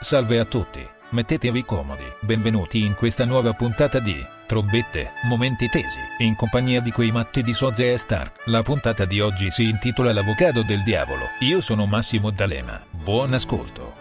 Salve a tutti, mettetevi comodi, benvenuti in questa nuova puntata di Trombette, Momenti Tesi, in compagnia di quei matti di Soze e Stark. La puntata di oggi si intitola L'avvocato del diavolo. Io sono Massimo D'Alema, buon ascolto.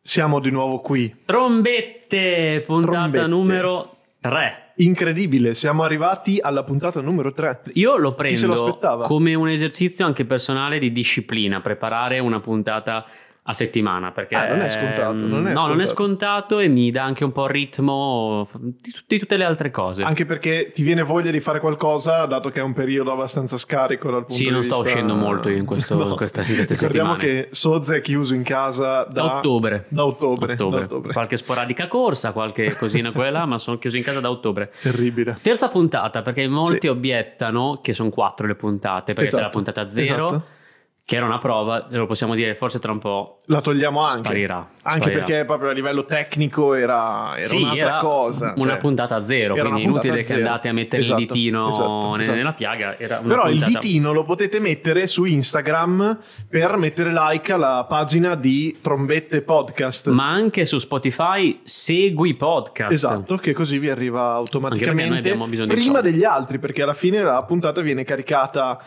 Siamo di nuovo qui. Trombette, puntata Trombette. numero 3. Incredibile, siamo arrivati alla puntata numero 3. Io lo prendo come un esercizio anche personale di disciplina, preparare una puntata a settimana perché Ah, non è scontato, non è no, non è scontato. scontato e mi dà anche un po' il ritmo di, di tutte le altre cose. Anche perché ti viene voglia di fare qualcosa, dato che è un periodo abbastanza scarico dal punto Sì, di non vista... sto uscendo molto io in questo- in questa- in queste Ricordiamo settimane. che Sozza è chiuso in casa da, da ottobre. Da ottobre. Ottobre. da ottobre. Qualche sporadica corsa, qualche cosina qua e là, ma sono chiuso in casa da ottobre. Terribile. Terza puntata, perché molti Sì. obiettano che sono quattro le puntate, perché c'è la Esatto, puntata zero, esatto. Che era una prova, lo possiamo dire, forse tra un po' La togliamo anche. sparirà. Anche sparirà. perché proprio a livello tecnico era, era Sì, un'altra era cosa. Una cioè. puntata zero, era una quindi inutile che zero. andate a mettere Esatto, il ditino esatto, ne- esatto. nella piaga. Però il puntata- ditino lo potete mettere su Instagram per mettere like alla pagina di Trombette Podcast. Ma anche su Spotify segui podcast. Esatto, che così vi arriva automaticamente prima degli altri, perché alla fine la puntata viene caricata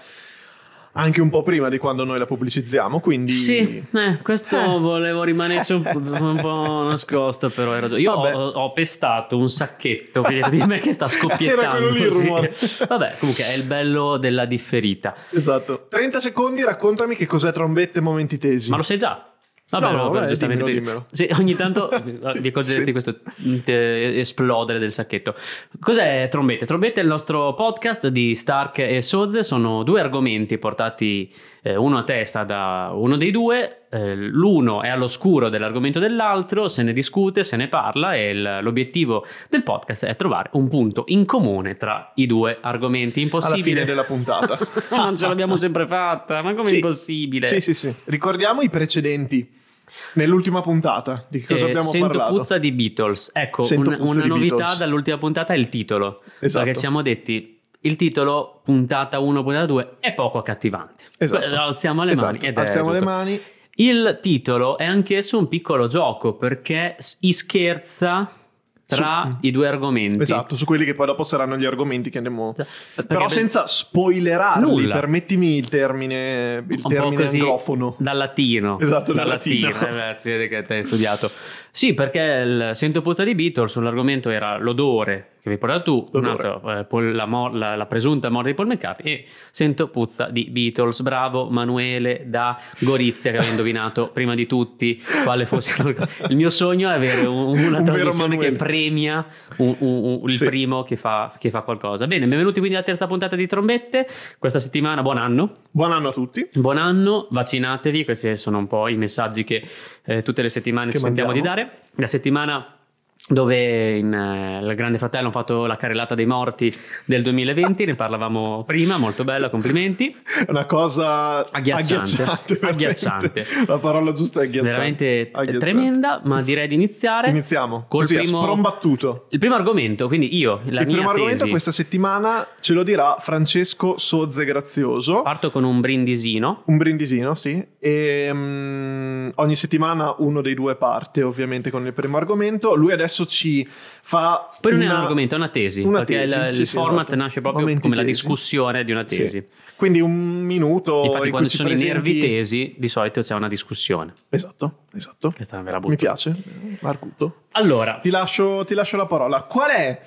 anche un po' prima di quando noi la pubblicizziamo, quindi Sì, eh, questo Eh. volevo rimanere su- un po' nascosto, però hai ragione. Io ho, ho pestato un sacchetto di me che sta scoppiettando. Lì sì. Vabbè, comunque è il bello della differita. Esatto. 30 secondi, raccontami che cos'è Trombette Momenti Tesi. Ma lo sai già? Vabbè, No, no, vabbè, giustamente. dimmelo, dimmelo. Sì, ogni tanto vi accorgerete Sì. di questo mm, esplodere del sacchetto. Cos'è Trombette? Trombette è il nostro podcast di Stark e Sozze. Sono due argomenti portati eh, uno a testa da uno dei due. Eh, l'uno è all'oscuro dell'argomento dell'altro, se ne discute, se ne parla e il- l'obiettivo del podcast è trovare un punto in comune tra i due argomenti. alla Impossibile. fine della puntata. non ce l'abbiamo sempre fatta, ma come Sì. impossibile? Sì, sì, sì. Ricordiamo i precedenti. Nell'ultima puntata, di cosa Eh, abbiamo sento parlato? puzza di Beatles. Ecco, un- una novità Beatles. dall'ultima puntata è il titolo. Esatto. Perché siamo detti il titolo puntata 1, puntata 2 è poco accattivante. Esatto. Alziamo le Esatto. mani ed Alziamo le mani. Il titolo è anch'esso un piccolo gioco perché scherza tra Su- i due argomenti. Esatto, su quelli che poi dopo saranno gli argomenti che andiamo... Perché Però per- senza spoilerarli, Nulla. permettimi il termine, il termine anglofono. dal latino Esatto, dal dal latino. latino. Eh si vede che te hai studiato sì perché il Sento puzza di Beatles l'argomento era l'odore che vi portato tu un altro eh, la, mor- la- la presunta morte di Paul McCartney e Sento puzza di Beatles. Bravo Manuele da Gorizia che aveva indovinato prima di tutti quale fosse il mio sogno è avere un- una Un trasmissione che premia un- un- il Sì. primo che fa, che fa qualcosa. Bene benvenuti quindi alla terza puntata di Trombette. Questa settimana buon anno. Buon anno a tutti. Buon anno, vaccinatevi, questi sono un po' i messaggi che eh, tutte le settimane Che ci sentiamo di dare. La settimana dove in, eh, il Grande Fratello hanno fatto la carrellata dei morti del 2020, ne parlavamo prima, molto bella, complimenti. Una cosa Agghiacciante. agghiacciante. Agghiacciante. La parola giusta è agghiacciante. Veramente Agghiacciante. tremenda, ma direi di iniziare. Iniziamo. Col Così, primo- sprombattuto. Il primo argomento, quindi io, la il mia primo argomento tesi. questa settimana ce lo dirà Francesco Sozze Grazioso. Parto con un brindisino. Un brindisino, sì. E mm, ogni settimana uno dei due parte, ovviamente, con il primo argomento. Lui adesso ci fa. Poi non è un una- argomento, è una tesi, una perché tesi, il, sì, il sì, format esatto. nasce proprio Momenti come la tesi. discussione di una tesi. Quindi un minuto. Infatti, in quando ci sono ci i nervi presenti- tesi, di solito c'è una discussione. Esatto, esatto. Questa ve la butto. Mi piace, Marcuto. Allora, Ti lascio, ti lascio la parola. Qual è?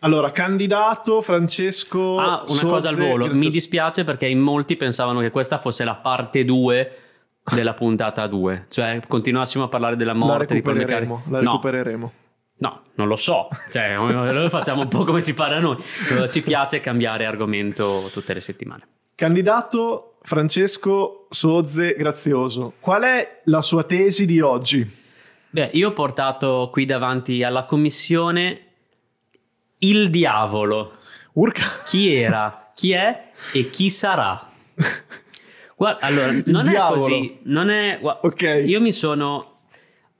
Allora, candidato Francesco. ah, una cosa al Sozze volo. Mi dispiace perché in molti pensavano che questa fosse la parte 2 della puntata 2. Cioè, continuassimo a parlare della La morte di Paul recupereremo. McCartney. La recupereremo. no, non lo so. Cioè, lo facciamo un po' come ci pare a noi. Ci piace cambiare argomento tutte le settimane. Candidato Francesco Sozze Grazioso. Qual è la sua tesi di oggi? Beh, io ho portato qui davanti alla commissione il diavolo. Urca. chi era, chi è e chi sarà. Guarda, allora, non è diavolo. così, non è... gua- Ok. Io mi sono...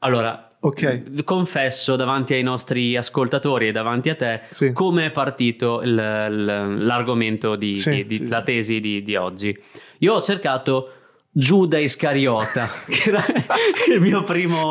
Allora, Ok. confesso davanti ai nostri ascoltatori e davanti a te Sì. come è partito il- il- l'argomento di, Sì, di- di- sì, la tesi di, di oggi. Io ho cercato Giuda Iscariota, che era il mio primo.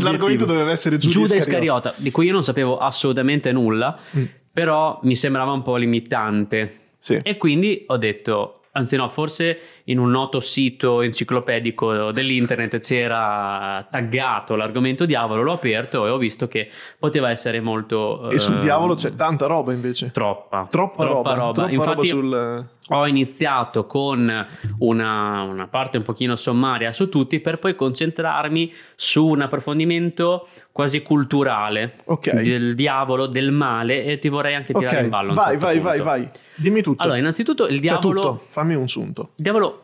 L'argomento doveva essere Giuda Giuda Iscariota. Iscariota, di cui io non sapevo assolutamente nulla, Mm. però mi sembrava un po' limitante. Sì. E quindi ho detto, anzi no, forse in un noto sito enciclopedico dell'internet c'era taggato l'argomento diavolo, l'ho aperto e ho visto che poteva essere molto... E sul eh, diavolo c'è tanta roba invece. Troppa, Troppa, roba. Troppa Infatti roba sul... ho iniziato con una, una parte un pochino sommaria su tutti per poi concentrarmi su un approfondimento quasi culturale Ok. del diavolo, del male e ti vorrei anche tirare Ok, in ballo. vai, certo vai, vai, punto. vai. Dimmi tutto. Allora, innanzitutto il Cioè, diavolo... tutto. Fammi un sunto. Il diavolo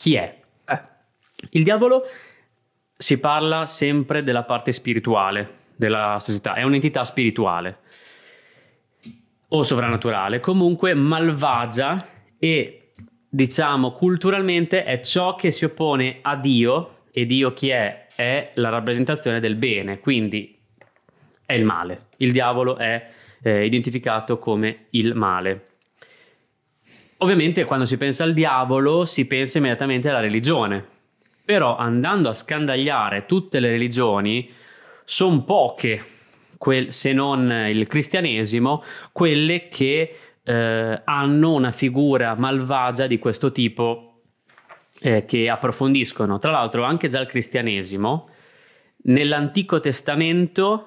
chi è? Eh, Il diavolo si parla sempre della parte spirituale della società, è un'entità spirituale o sovrannaturale, comunque malvagia e diciamo culturalmente è ciò che si oppone a Dio e Dio chi è? È la rappresentazione del bene, quindi è il male. Il diavolo è eh, identificato come il male. Ovviamente quando si pensa al diavolo si pensa immediatamente alla religione, però andando a scandagliare tutte le religioni, sono poche, quel- se non il cristianesimo, quelle che eh, hanno una figura malvagia di questo tipo eh, che approfondiscono. Tra l'altro anche già il cristianesimo, nell'Antico Testamento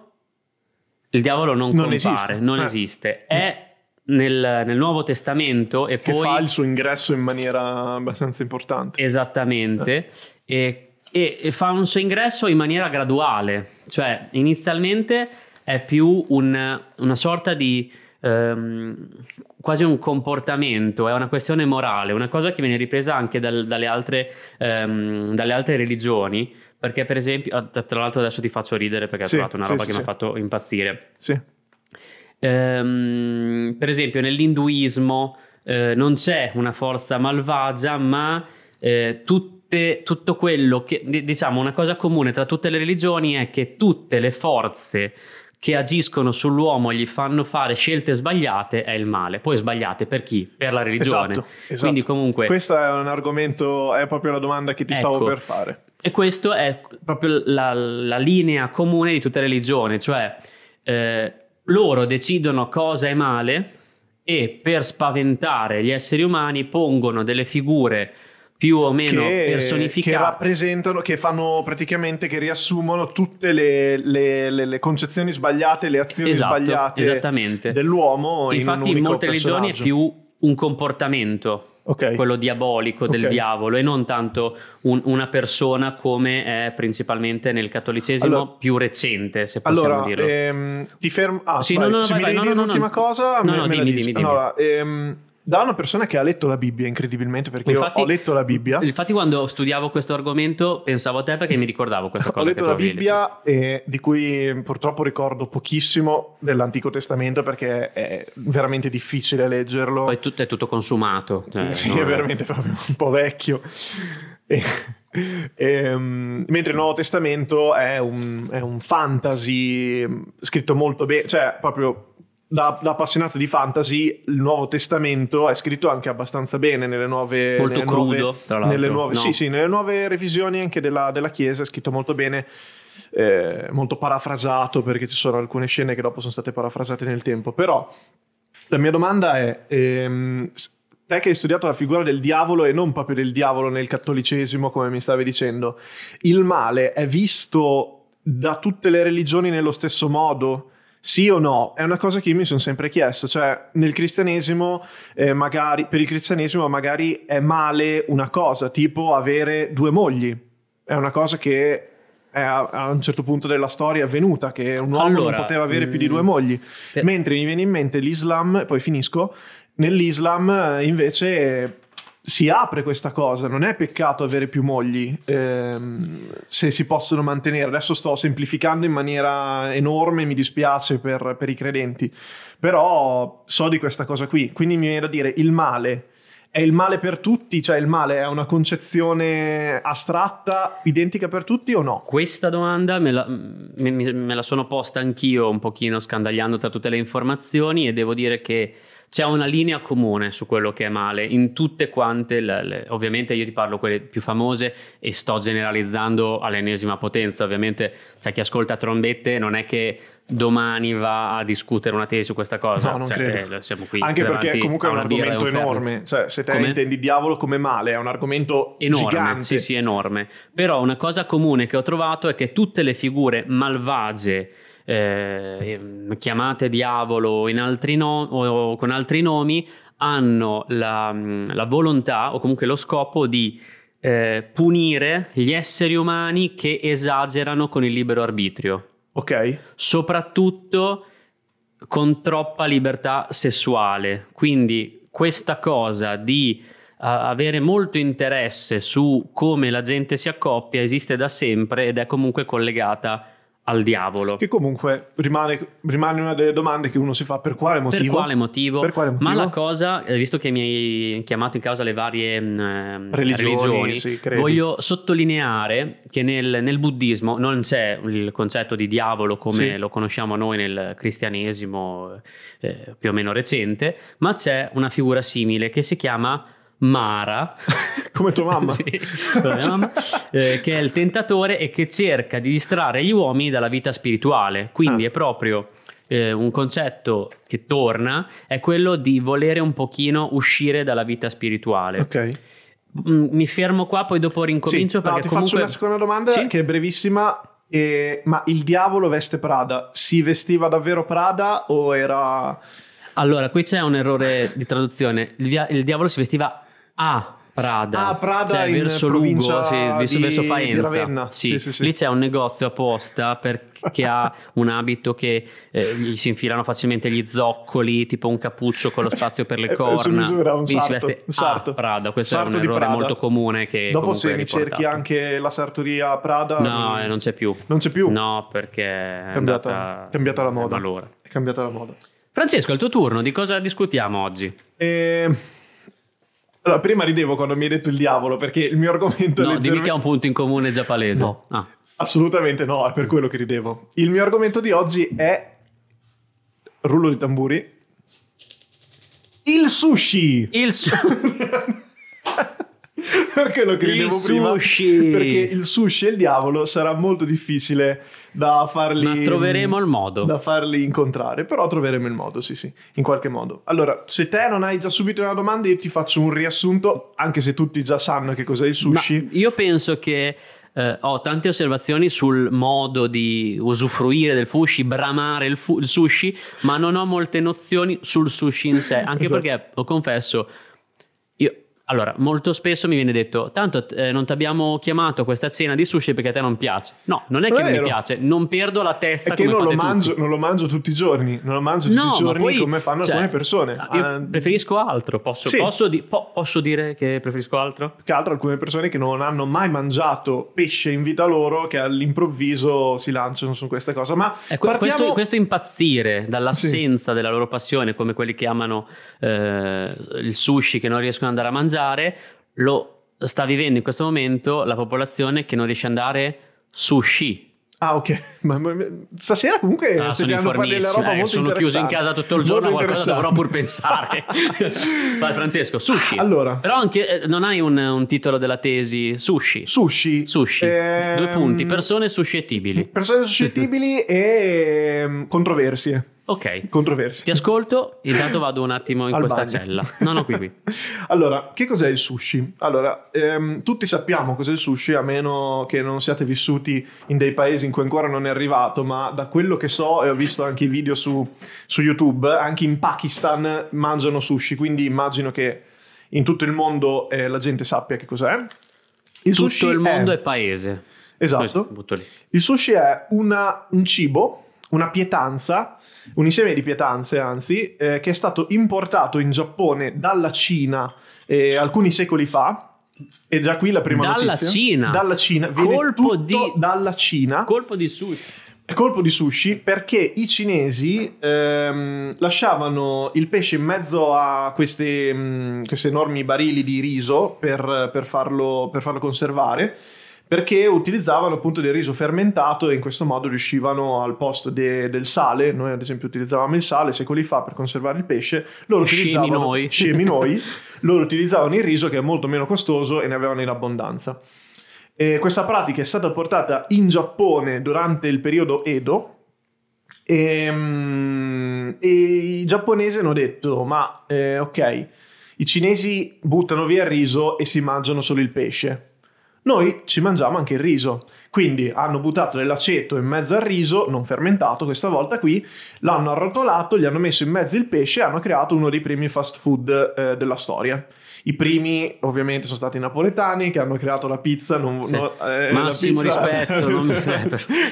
il diavolo non, Non compare, esiste. non Eh. esiste. È nel, nel Nuovo Testamento e che poi... fa il suo ingresso in maniera abbastanza importante. Esattamente, e, e- e fa un suo ingresso in maniera graduale, cioè inizialmente è più un- una sorta di ehm, quasi un comportamento, è una questione morale, una cosa che viene ripresa anche dal- dalle, altre, ehm, dalle altre religioni, perché per esempio, ah, tra l'altro adesso ti faccio ridere perché Sì, ho trovato una sì, roba sì, che mi ha fatto impazzire. Sì. Ehm, per esempio, nell'induismo eh, non c'è una forza malvagia, ma eh, tutte- tutto quello che di- diciamo una cosa comune tra tutte le religioni è che tutte le forze che agiscono sull'uomo e gli fanno fare scelte sbagliate è il male. Poi sbagliate per chi? Per la religione. Esatto, esatto. Quindi comunque Questo è un argomento, è proprio la domanda che ti stavo Ecco. per fare. E questa è proprio la, la linea comune di tutte le religioni, cioè eh, loro decidono cosa è male e per spaventare gli esseri umani pongono delle figure più o meno che, che personificate. rappresentano, che fanno praticamente, che riassumono tutte le, le- le- le concezioni sbagliate, le azioni Esatto, sbagliate dell'uomo. Infatti in, in, molte religioni è più un comportamento, Ok. quello diabolico del diavolo e non tanto un- una persona come è principalmente nel cattolicesimo Allora- più recente, se possiamo Allora, dirlo. ehm, ti fermo. Ah, Sì, vai. no, no, se vai, mi vai, devi no, dire no, l'ultima no. cosa, No, me, no, me dimmi, dimmi, dimmi. Allora, ehm, da una persona che ha letto la Bibbia, incredibilmente, perché Infatti- io ho letto la Bibbia. Infatti, quando studiavo questo argomento, pensavo a te perché mi ricordavo questa cosa. Ho letto la Bibbia, e di cui purtroppo ricordo pochissimo dell'Antico Testamento perché è veramente difficile leggerlo. Poi tutto è tutto consumato. cioè, sì, no? è veramente proprio un po' vecchio. E- ehm, mentre il Nuovo Testamento è un, è un fantasy mm, scritto molto bene, cioè proprio da, da appassionato di fantasy, il Nuovo Testamento è scritto anche abbastanza bene nelle nuove... Molto nelle crudo, nuove- tra l'altro, Nelle nuove, no? Sì, sì, nelle nuove revisioni anche della, della Chiesa è scritto molto bene. eh, molto parafrasato perché ci sono alcune scene che dopo sono state parafrasate nel tempo però la mia domanda è ehm, te che hai studiato la figura del diavolo e non proprio del diavolo nel cattolicesimo come mi stavi dicendo il male è visto da tutte le religioni nello stesso modo sì o no? È una cosa che io mi sono sempre chiesto, cioè nel cristianesimo eh, magari, per il cristianesimo magari è male una cosa, tipo avere due mogli, è una cosa che è a, a un certo punto della storia avvenuta, che un uomo Allora, non poteva avere più di mm, due mogli, per- mentre mi viene in mente l'Islam, poi finisco, nell'Islam eh, invece si apre questa cosa, non è peccato avere più mogli ehm, se si possono mantenere. Adesso sto semplificando in maniera enorme, mi dispiace per, per i credenti, però so di questa cosa qui, quindi mi viene da dire il male è il male per tutti? Cioè il male è una concezione astratta, identica per tutti o no? Questa domanda me la, me, me la sono posta anch'io un pochino scandagliando tra tutte le informazioni e devo dire che c'è una linea comune su quello che è male in tutte quante, le, le, ovviamente io ti parlo quelle più famose e sto generalizzando all'ennesima potenza, ovviamente c'è chi ascolta trombette, non è che domani va a discutere una tesi su questa cosa, no, non cioè, credo. Eh, siamo qui Anche perché comunque è un argomento enorme, cioè se te come? intendi diavolo come male, è un argomento enorme, gigante. Sì, sì, enorme. Però una cosa comune che ho trovato è che tutte le figure malvagie eh, chiamate diavolo o, no- o, con altri nomi hanno la, la, volontà o comunque lo scopo di eh, punire gli esseri umani che esagerano con il libero arbitrio. Ok. Soprattutto con troppa libertà sessuale. Quindi questa cosa di avere molto interesse su come la gente si accoppia esiste da sempre ed è comunque collegata al diavolo. Che comunque rimane, rimane, una delle domande che uno si fa per quale motivo? Per quale motivo? Per quale motivo? Ma la cosa, eh, visto che mi hai chiamato in causa le varie eh, religioni, religioni sì, voglio sottolineare che nel, nel, buddismo non c'è il concetto di diavolo come sì. lo conosciamo noi nel cristianesimo eh, più o meno recente, ma c'è una figura simile che si chiama Mara, come tua mamma, sì, come mamma eh, che è il tentatore e che cerca di distrarre gli uomini dalla vita spirituale. Quindi ah. è proprio eh, un concetto che torna, è quello di volere un pochino uscire dalla vita spirituale. Ok. Mm, mi fermo qua, poi dopo rincomincio. Sì, perché no, ti comunque... faccio una seconda domanda sì? che è brevissima. Eh, ma il diavolo veste Prada? Si vestiva davvero Prada o era... Allora, qui c'è un errore di traduzione. Il, via- il diavolo si vestiva a Prada, ah, Prada cioè verso Lugo, sì, di, verso Faenza. Sì. Sì, sì, Lì c'è un negozio apposta che ha un abito che eh, gli si infilano facilmente gli zoccoli, tipo un cappuccio con lo spazio per le corna. Misura, un sarto, si veste sarto. a Prada. Questo sarto è un errore molto comune che Dopo se mi cerchi anche la sartoria Prada No, mi... eh, non c'è più. Non c'è più? No, perché è cambiata, andata... cambiata la moda. Allora. È cambiata la moda. Francesco, è il tuo turno, di cosa discutiamo oggi? Eh allora, prima ridevo quando mi hai detto il diavolo, perché il mio argomento no, è leggermente... dimmi che ha un punto in comune già palese. No, ah. assolutamente no, è per quello che ridevo. Il mio argomento di oggi è... Rullo di tamburi. Il sushi! Il sushi! per quello che ridevo prima. Sushi. Perché il sushi e il diavolo sarà molto difficile da farli. Ma troveremo il modo. Da farli incontrare. Però troveremo il modo, sì, sì, in qualche modo. Allora, se te non hai già subito una domanda, io ti faccio un riassunto, anche se tutti già sanno che cos'è il sushi. Ma io penso che. Eh, ho tante osservazioni sul modo di usufruire del sushi, bramare il, fu- il, sushi, ma non ho molte nozioni sul sushi in sé. Anche esatto. perché, lo confesso, allora, molto spesso mi viene detto, tanto eh, non ti abbiamo chiamato a questa cena di sushi perché a te non piace. No, non è non che è mi piace, non perdo la testa è che non lo, mangio, non lo, mangio, tutti i giorni, non lo mangio tutti no, i giorni poi, come fanno cioè, alcune persone. Io ah, preferisco altro, posso, sì. posso, di, po- posso, dire che preferisco altro? Che altro alcune persone che non hanno mai mangiato pesce in vita loro, che all'improvviso si lanciano su queste cose. Ma eh, partiamo... questo, questo, impazzire dall'assenza sì. della loro passione, come quelli che amano eh, il sushi che non riescono ad andare a mangiare, lo sta vivendo in questo momento la popolazione che non riesce ad andare sushi. Ah, ok. Ma, ma, stasera comunque ah, sono informissimo. Eh, sono chiuso in casa tutto il giorno, qualcosa dovrò pur pensare. Vai, Francesco, sushi. Allora. Però anche eh, non hai un, un, titolo della tesi sushi. Sushi. Sushi. Ehm... Due punti. Persone suscettibili. Persone suscettibili e ehm, controversie. Ok. Controversi. Ti ascolto, intanto vado un attimo in questa bagno. cella. No, no, qui, qui. allora, che cos'è il sushi? Allora, ehm, tutti sappiamo cos'è il sushi, a meno che non siate vissuti in dei paesi in cui ancora non è arrivato, ma da quello che so, e ho visto anche i video su, su YouTube, anche in Pakistan mangiano sushi, quindi immagino che in tutto il mondo eh, la gente sappia che cos'è. Il tutto il mondo è, è paese. Esatto. Il sushi è una, un cibo, una pietanza un insieme di pietanze, anzi, eh, che è stato importato in Giappone dalla Cina eh, alcuni secoli fa. E già qui la prima dalla notizia. Cina. Dalla Cina. Colpo di... dalla Cina. Colpo di sushi. Colpo di sushi perché i cinesi ehm, lasciavano il pesce in mezzo a queste, mh, questi enormi barili di riso per, per, farlo, per farlo conservare perché utilizzavano appunto del riso fermentato e in questo modo riuscivano al posto de, del sale, noi ad esempio utilizzavamo il sale secoli fa per conservare il pesce, loro scemi utilizzavano noi. scemi noi, loro utilizzavano il riso che è molto meno costoso e ne avevano in abbondanza. E questa pratica è stata portata in Giappone durante il periodo Edo. E, mm, e i giapponesi hanno detto ma eh, ok, i cinesi buttano via il riso e si mangiano solo il pesce noi ci mangiamo anche il riso. Quindi hanno buttato dell'aceto in mezzo al riso, non fermentato questa volta qui, l'hanno arrotolato, gli hanno messo in mezzo il pesce e hanno creato uno dei primi fast food eh, della storia. I primi ovviamente sono stati i napoletani che hanno creato la pizza. Non, Sì. no, eh, Massimo pizza- rispetto, non mi-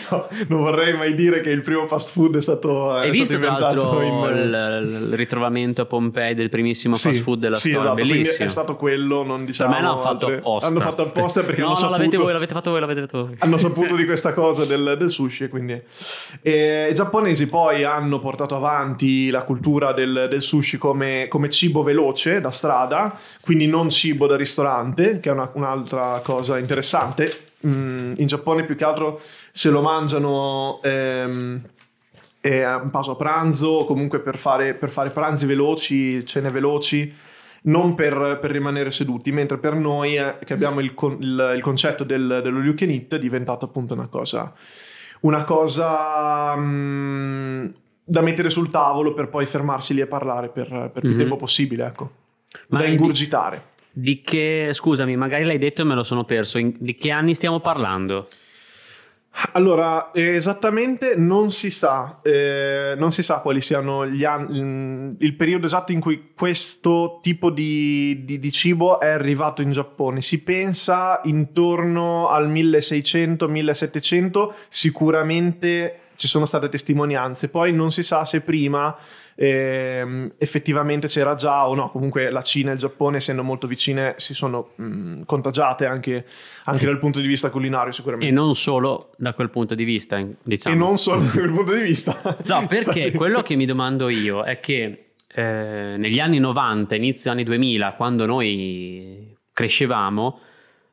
No, non vorrei mai dire che il primo fast food è stato, è Hai visto stato inventato in... il, il ritrovamento a Pompei del primissimo Sì, fast food della sì, storia? esatto, Bellissimo. è stato quello, non per diciamo me l'hanno fatto apposta. Hanno fatto apposta perché no, hanno no, saputo l'avete voi, l'avete fatto voi, l'avete fatto voi. hanno saputo di questa cosa del, del sushi. Quindi. E I giapponesi poi hanno portato avanti la cultura del, del sushi come, come cibo veloce da strada, quindi non cibo da ristorante, che è una- un'altra cosa interessante. Mm, in Giappone più che altro se lo mangiano ehm, eh, a un passo a pranzo, o comunque per fare, per fare pranzi veloci, cene veloci non per, per rimanere seduti, mentre per noi eh, che abbiamo il, con- il- il concetto del, dello you can eat è diventato appunto una cosa, una cosa mm, da mettere sul tavolo per poi fermarsi lì a parlare per, per più Mhm. tempo possibile, ecco. Ma da è di- ingurgitare. Di che, scusami, magari l'hai detto e me lo sono perso. In- di che anni stiamo parlando? Allora, esattamente non si sa, eh, non si sa quali siano gli anni, il periodo esatto in cui questo tipo di, di- di cibo è arrivato in Giappone. Si pensa intorno al 1600-1700, sicuramente ci sono state testimonianze, poi non si sa se prima ehm, effettivamente c'era già o no, comunque la Cina e il Giappone essendo molto vicine si sono mh, contagiate anche, anche dal punto di vista culinario sicuramente. E non solo da quel punto di vista, diciamo. E non solo da quel punto di vista. No, perché Infatti- quello che mi domando io è che eh, negli anni 90, inizio anni 2000, quando noi crescevamo,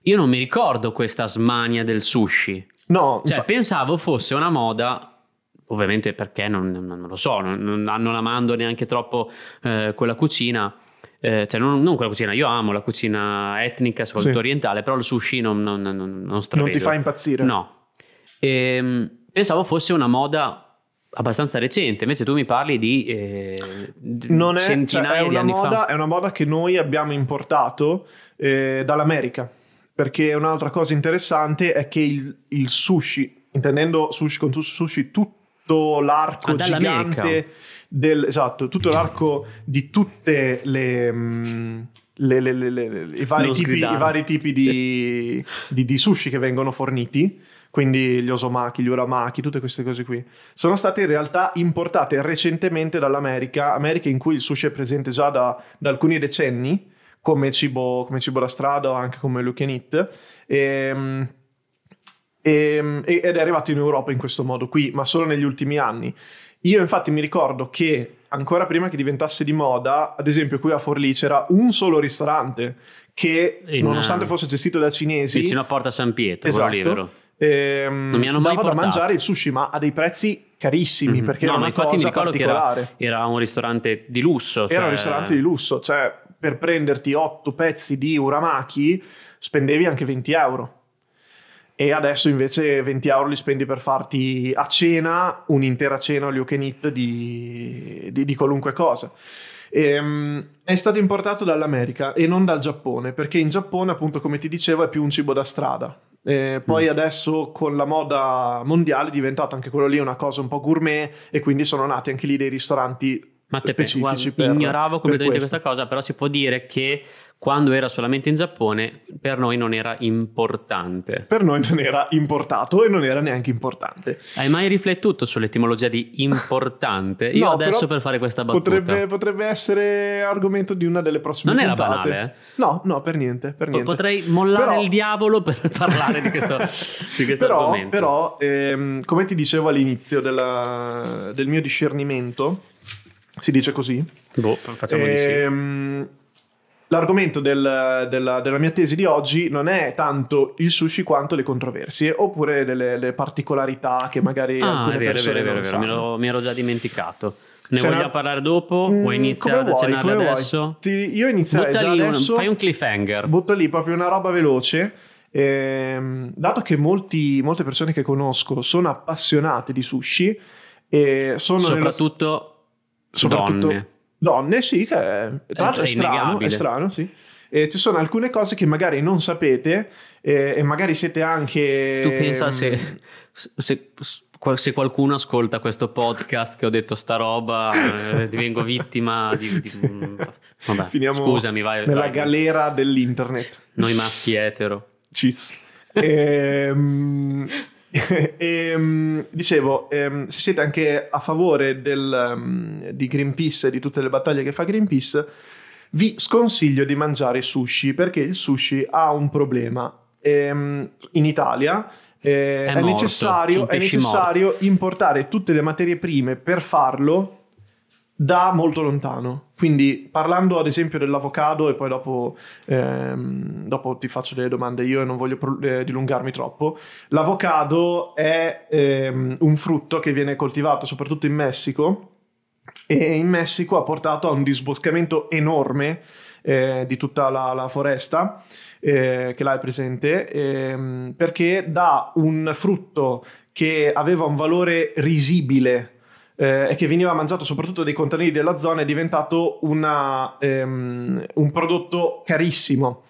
io non mi ricordo questa smania del sushi. No, Cioè, infa- pensavo fosse una moda, ovviamente perché non, non- lo so, non, non, amando neanche troppo eh, quella cucina. eh, cioè, non, non quella cucina, io amo la cucina etnica, soprattutto Sì. orientale, però il sushi non, non, non, non ti fa impazzire. No. Ehm, pensavo fosse una moda abbastanza recente, invece tu mi parli di eh, d- Non è, cioè, centinaia è di anni moda, fa. è una moda che noi abbiamo importato eh, dall'America. Perché un'altra cosa interessante è che il, il sushi, intendendo sushi con sushi, tutto l'arco Ah, gigante del, esatto, tutto l'arco di tutte le, mm, le- le- le- i, vari tipi, i vari tipi di, di- di sushi che vengono forniti, quindi gli osomaki, gli uramaki, tutte queste cose qui, sono state in realtà importate recentemente dall'America, America in cui il sushi è presente già da, da alcuni decenni, come cibo, come cibo da strada o anche come look and eat. Ehm, ehm, ed è arrivato in Europa in questo modo qui, ma solo negli ultimi anni. Io infatti mi ricordo che ancora prima che diventasse di moda, ad esempio qui a Forlì c'era un solo ristorante che, In- nonostante fosse gestito da cinesi, Vicino a Porta San Pietro, Esatto. vero? ehm, Non mi hanno mai dava da portato. mangiare il sushi, ma a dei prezzi carissimi, Mhm. perché No, era ma una infatti mi cosa che particolare. era, era un ristorante di lusso. Era cioè- un ristorante di lusso, cioè per prenderti otto pezzi di uramaki spendevi anche 20 euro. E adesso invece 20 euro li spendi per farti a cena un'intera cena all you can eat di, di- di qualunque cosa. Ehm, è stato importato dall'America e non dal Giappone, perché in Giappone, appunto, come ti dicevo, è più un cibo da strada. Eh, poi Mm. adesso con la moda mondiale è diventato anche quello lì una cosa un po' gourmet e quindi sono nati anche lì dei ristoranti Ma te specifici guarda, per, ignoravo completamente questa cosa, però si può dire che quando era solamente in Giappone per noi non era importante. Per noi non era importato e non era neanche importante. Hai mai riflettuto sull'etimologia di importante? Io No, adesso per fare questa battuta. Potrebbe, potrebbe essere argomento di una delle prossime Non era puntate. banale, eh? No, no, per niente, per niente. Potrei mollare Però- il diavolo per parlare di questo, di questo però, argomento. però, ehm, come ti dicevo all'inizio della- del mio discernimento, si dice così, Boh, facciamo di sì. L'argomento del- della, della mia tesi di oggi non è tanto il sushi quanto le controversie, oppure delle, le particolarità che magari Ah, alcune è vero, persone vero, non vero, me, sanno. lo- mi ero già dimenticato. Ne Se vogliamo no- parlare dopo? Mm, Vuoi iniziare come ad accennarle adesso? Ti- io inizierei Butta già lì un- adesso. fai un cliffhanger. Butto lì proprio una roba veloce. Ehm, dato che molti- molte persone che conosco sono appassionate di sushi e sono nello- Soprattutto, soprattutto donne. Donne, sì, che è, tra l'altro È è strano, è strano, sì. E ci sono alcune cose che magari non sapete eh, e magari siete anche... Tu pensa se, se, se qualcuno ascolta questo podcast che ho detto sta roba, eh, divengo vittima di... di- vabbè, Finiamo scusami, vai. nella vai. galera dell'internet. Noi maschi etero. Cheese. Ehm, ehm, dicevo, ehm, se siete anche a favore del, um, di Greenpeace e di tutte le battaglie che fa Greenpeace, vi sconsiglio di mangiare sushi perché il sushi ha un problema. Ehm, in Italia eh, È è, morto, necessario, è necessario importare tutte le materie prime per farlo da molto lontano. Quindi parlando ad esempio dell'avocado e poi dopo, ehm, dopo ti faccio delle domande io e non voglio pro- eh, dilungarmi troppo, l'avocado è ehm, un frutto che viene coltivato soprattutto in Messico e in Messico ha portato a un disboscamento enorme eh, di tutta la, la foresta eh, che là è presente ehm, perché da un frutto che aveva un valore risibile eh, e che veniva mangiato soprattutto dai contadini della zona è diventato una, ehm, un prodotto carissimo.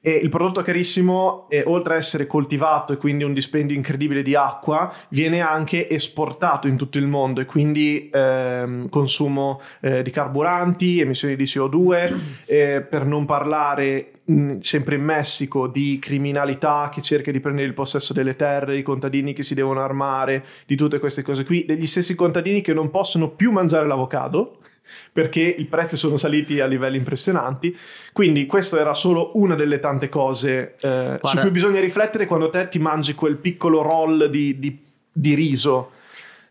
E il prodotto carissimo, eh, oltre a essere coltivato e quindi un dispendio incredibile di acqua, viene anche esportato in tutto il mondo e quindi ehm, consumo eh, di carburanti, emissioni di CO2, eh, per non parlare mh, sempre in Messico di criminalità che cerca di prendere il possesso delle terre, i contadini che si devono armare, di tutte queste cose qui, degli stessi contadini che non possono più mangiare l'avocado perché i prezzi sono saliti a livelli impressionanti. Quindi questa era solo una delle tante cose eh, su cui bisogna riflettere quando te ti mangi quel piccolo roll di, di- di riso.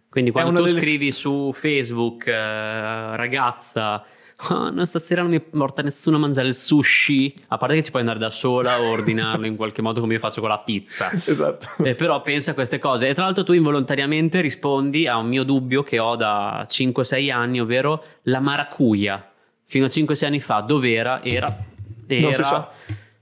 Quindi quando tu delle- scrivi su Facebook, eh, ragazza, "Ah, no, stasera non mi porta nessuno a mangiare il sushi, a parte che ci puoi andare da sola o ordinarlo in qualche modo come io faccio con la pizza. Esatto. Eh, però pensa a queste cose e tra l'altro tu involontariamente rispondi a un mio dubbio che ho da 5-6 anni, ovvero la maracuja. Fino a 5-6 anni fa dov'era? Era, Non si era sa.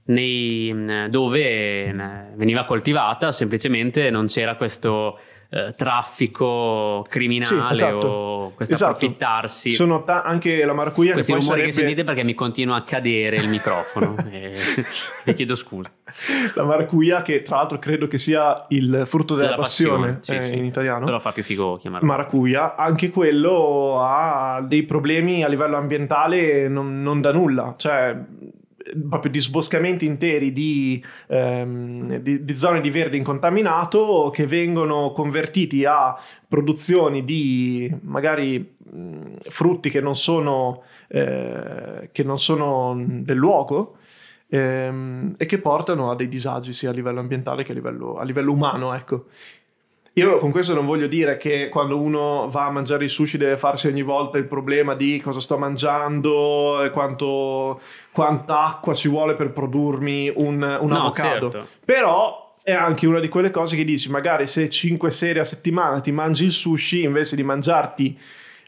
nei- dove eh, veniva coltivata, semplicemente non c'era questo eh, traffico criminale Sì, esatto. o questo Esatto. approfittarsi. Sono ta- anche la maracuja che Questi poi rumori sarebbe... che sentite perché mi continua a cadere il microfono. e vi chiedo scusa. La maracuja che tra l'altro credo che sia il frutto della, Della passione, sì, eh, sì. in italiano. Però fa più figo chiamarlo. Maracuja, anche quello ha dei problemi a livello ambientale non, non da nulla, cioè proprio disboscamenti interi di, ehm, di- di zone di verde incontaminato che vengono convertiti a produzioni di magari mh, frutti che non sono, eh, che non sono del luogo ehm, e che portano a dei disagi sia a livello ambientale che a livello, a livello umano, ecco. Io con questo non voglio dire che quando uno va a mangiare il sushi deve farsi ogni volta il problema di cosa sto mangiando e quanto, quanta acqua ci vuole per produrmi un, un No, avocado. certo. Però è anche una di quelle cose che dici, magari se 5 sere a settimana ti mangi il sushi invece di mangiarti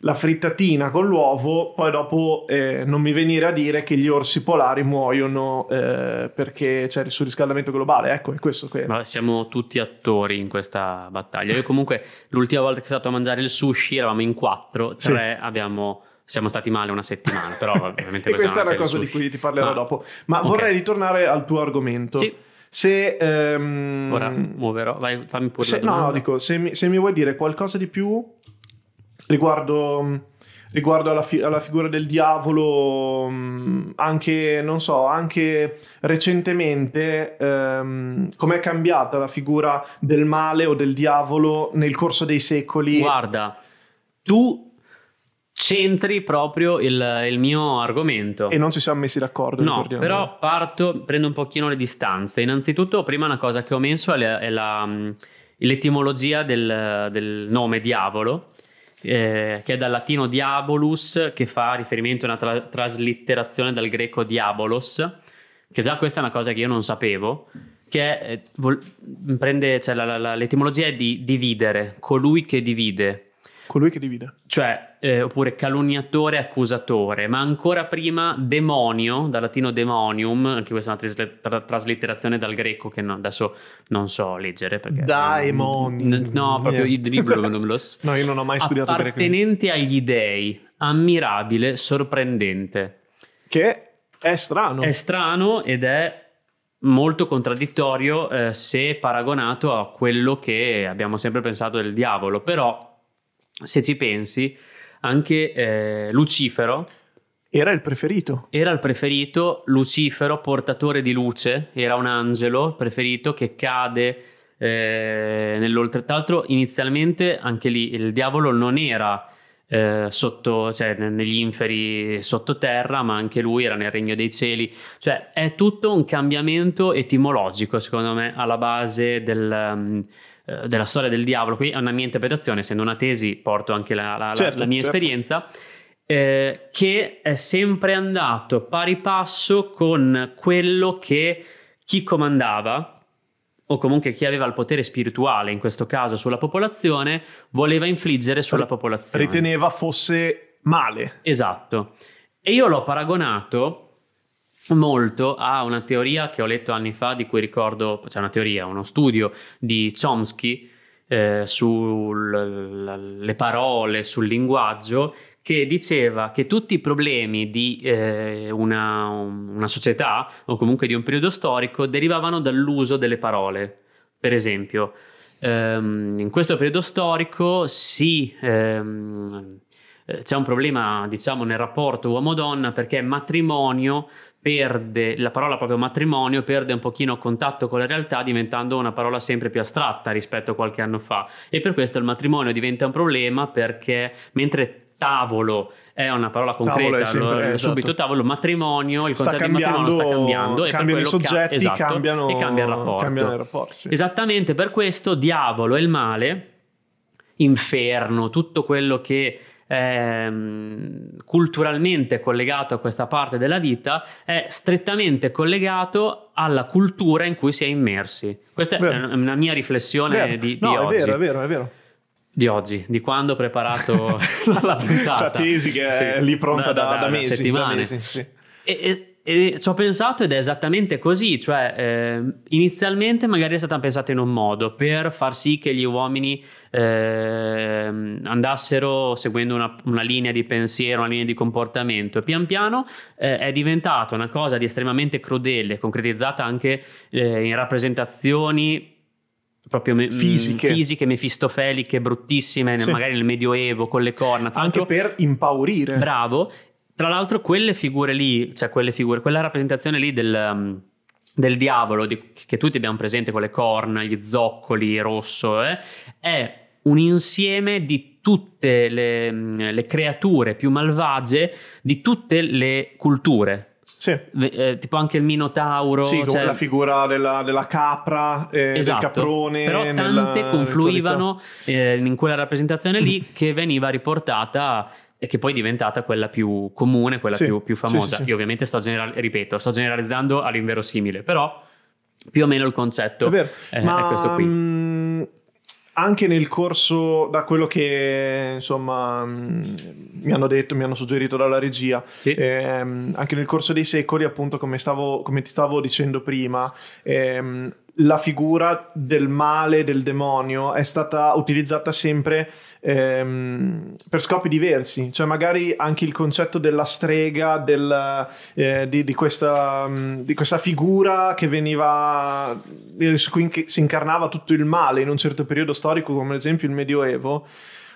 la frittatina con l'uovo, poi dopo eh, non mi venire a dire che gli orsi polari muoiono eh, perché c'è il surriscaldamento globale. Ecco, è questo che... Ma siamo tutti attori in questa battaglia. Io comunque l'ultima volta che sono stato a mangiare il sushi eravamo in quattro, Sì. tre abbiamo... Siamo stati male una settimana, però ovviamente questa è una cosa di cui ti parlerò Ma- dopo. Ma ok. vorrei ritornare al tuo argomento. Sì, Se, ehm, ora muoverò. Vai, fammi pure se- no, dico, se mi, se mi vuoi dire qualcosa di più riguardo mh, riguardo alla, fi- alla figura del diavolo, mh, anche, non so, anche recentemente, ehm, com'è cambiata la figura del male o del diavolo nel corso dei secoli? Guarda, tu centri proprio il, il mio argomento. E non ci siamo messi d'accordo. No, però parto, prendo un pochino le distanze. Innanzitutto, prima una cosa che ho messo è, la- è la, mh, l'etimologia del, del nome diavolo, eh, che è dal latino diabolus, che fa riferimento a una tra- traslitterazione dal greco diabolos, che già questa è una cosa che io non sapevo, che è, eh, vol- prende, cioè la- la- l'etimologia è di dividere, colui che divide. Colui che divide. Cioè, eh, oppure calunniatore, accusatore, ma ancora prima demonio, dal latino demonium, anche questa è una trisle- tra- traslitterazione dal greco che no- adesso non so leggere perché... Daemoni. N- No, proprio i dribblos. No, io non ho mai studiato greco. Appartenente agli dei, ammirabile, sorprendente. Che è strano. È strano ed è molto contraddittorio eh, se paragonato a quello che abbiamo sempre pensato del diavolo, però se ci pensi anche eh, Lucifero Era il preferito. era il preferito, Lucifero portatore di luce, era un angelo preferito che cade eh, nell'oltre. Tra l'altro inizialmente anche lì il diavolo non era eh, sotto, cioè ne- negli inferi sottoterra, ma anche lui era nel regno dei cieli. Cioè è tutto un cambiamento etimologico, secondo me, alla base del, um, eh, della storia del diavolo. Qui è una mia interpretazione, essendo una tesi, porto anche la, la- Certo, la mia certo. esperienza. eh, che è sempre andato pari passo con quello che chi comandava o comunque chi aveva il potere spirituale, in questo caso sulla popolazione, voleva infliggere sulla popolazione. Riteneva fosse male. Esatto. E io l'ho paragonato molto a una teoria che ho letto anni fa, di cui ricordo, c'è una teoria, uno studio di Chomsky eh, sulle parole, sul linguaggio, che diceva che tutti i problemi di eh, una, una società o comunque di un periodo storico derivavano dall'uso delle parole. Per esempio, ehm, in questo periodo storico si ehm, eh, c'è un problema, diciamo, nel rapporto uomo-donna perché matrimonio perde, la parola proprio matrimonio perde un pochino contatto con la realtà diventando una parola sempre più astratta rispetto a qualche anno fa e per questo il matrimonio diventa un problema perché mentre tavolo è una parola concreta, sempre- lo- esatto. subito tavolo, matrimonio, il concetto di matrimonio sta cambiando- e cambiano i quello ca- soggetti, esatto, cambiano- e cambia il rapporto. cambiano i rapporti, sì. Esattamente per questo diavolo e il male, inferno, tutto quello che è mm, culturalmente collegato a questa parte della vita è strettamente collegato alla cultura in cui si è immersi. Questa è Vero. una mia riflessione Vero. di, di no, oggi. è vero, è vero, è vero. Di oggi, di quando ho preparato la puntata. La tesi che è Sì. lì pronta da, da mesi. da settimane. mesi, sì. E, e- e ci ho pensato ed è esattamente così, cioè eh, inizialmente magari è stata pensata in un modo per far sì che gli uomini ehm, andassero seguendo una, una linea di pensiero, una linea di comportamento e pian piano eh, è diventata una cosa di estremamente crudele, concretizzata anche eh, in rappresentazioni proprio me- Fisiche. mh, fisiche mefistofelike bruttissime, Sì. magari nel medioevo con le corna. Tra Anche per impaurire. Bravo. Tra l'altro, quelle figure lì, cioè quelle figure, quella rappresentazione lì del, um, del diavolo di- che tutti abbiamo presente con le corna, gli zoccoli, rosso, eh, è un insieme di tutte le, mm, le creature più malvagie di tutte le culture. Sì. Eh, tipo anche il minotauro. Sì, cioè- la figura della, della capra, eh, Esatto, del caprone. però nella tante confluivano ritualità. eh, in quella rappresentazione lì che veniva riportata e che poi è diventata quella più comune, quella Sì, più, più famosa. sì, sì. Io ovviamente sto, general- ripeto, sto generalizzando all'inverosimile, però più o meno il concetto È è, ma è questo qui. mh, anche nel corso, da quello che insomma mh, mi hanno detto, mi hanno suggerito dalla regia, ehm, anche nel corso dei secoli, appunto, come, stavo, come ti stavo dicendo prima, ehm, la figura del male, del demonio, è stata utilizzata sempre ehm, per scopi diversi. Cioè, magari anche il concetto della strega, del, eh, di, di questa, mh, di questa figura che veniva, su cui si incarnava tutto il male in un certo periodo storico, come ad esempio il Medioevo.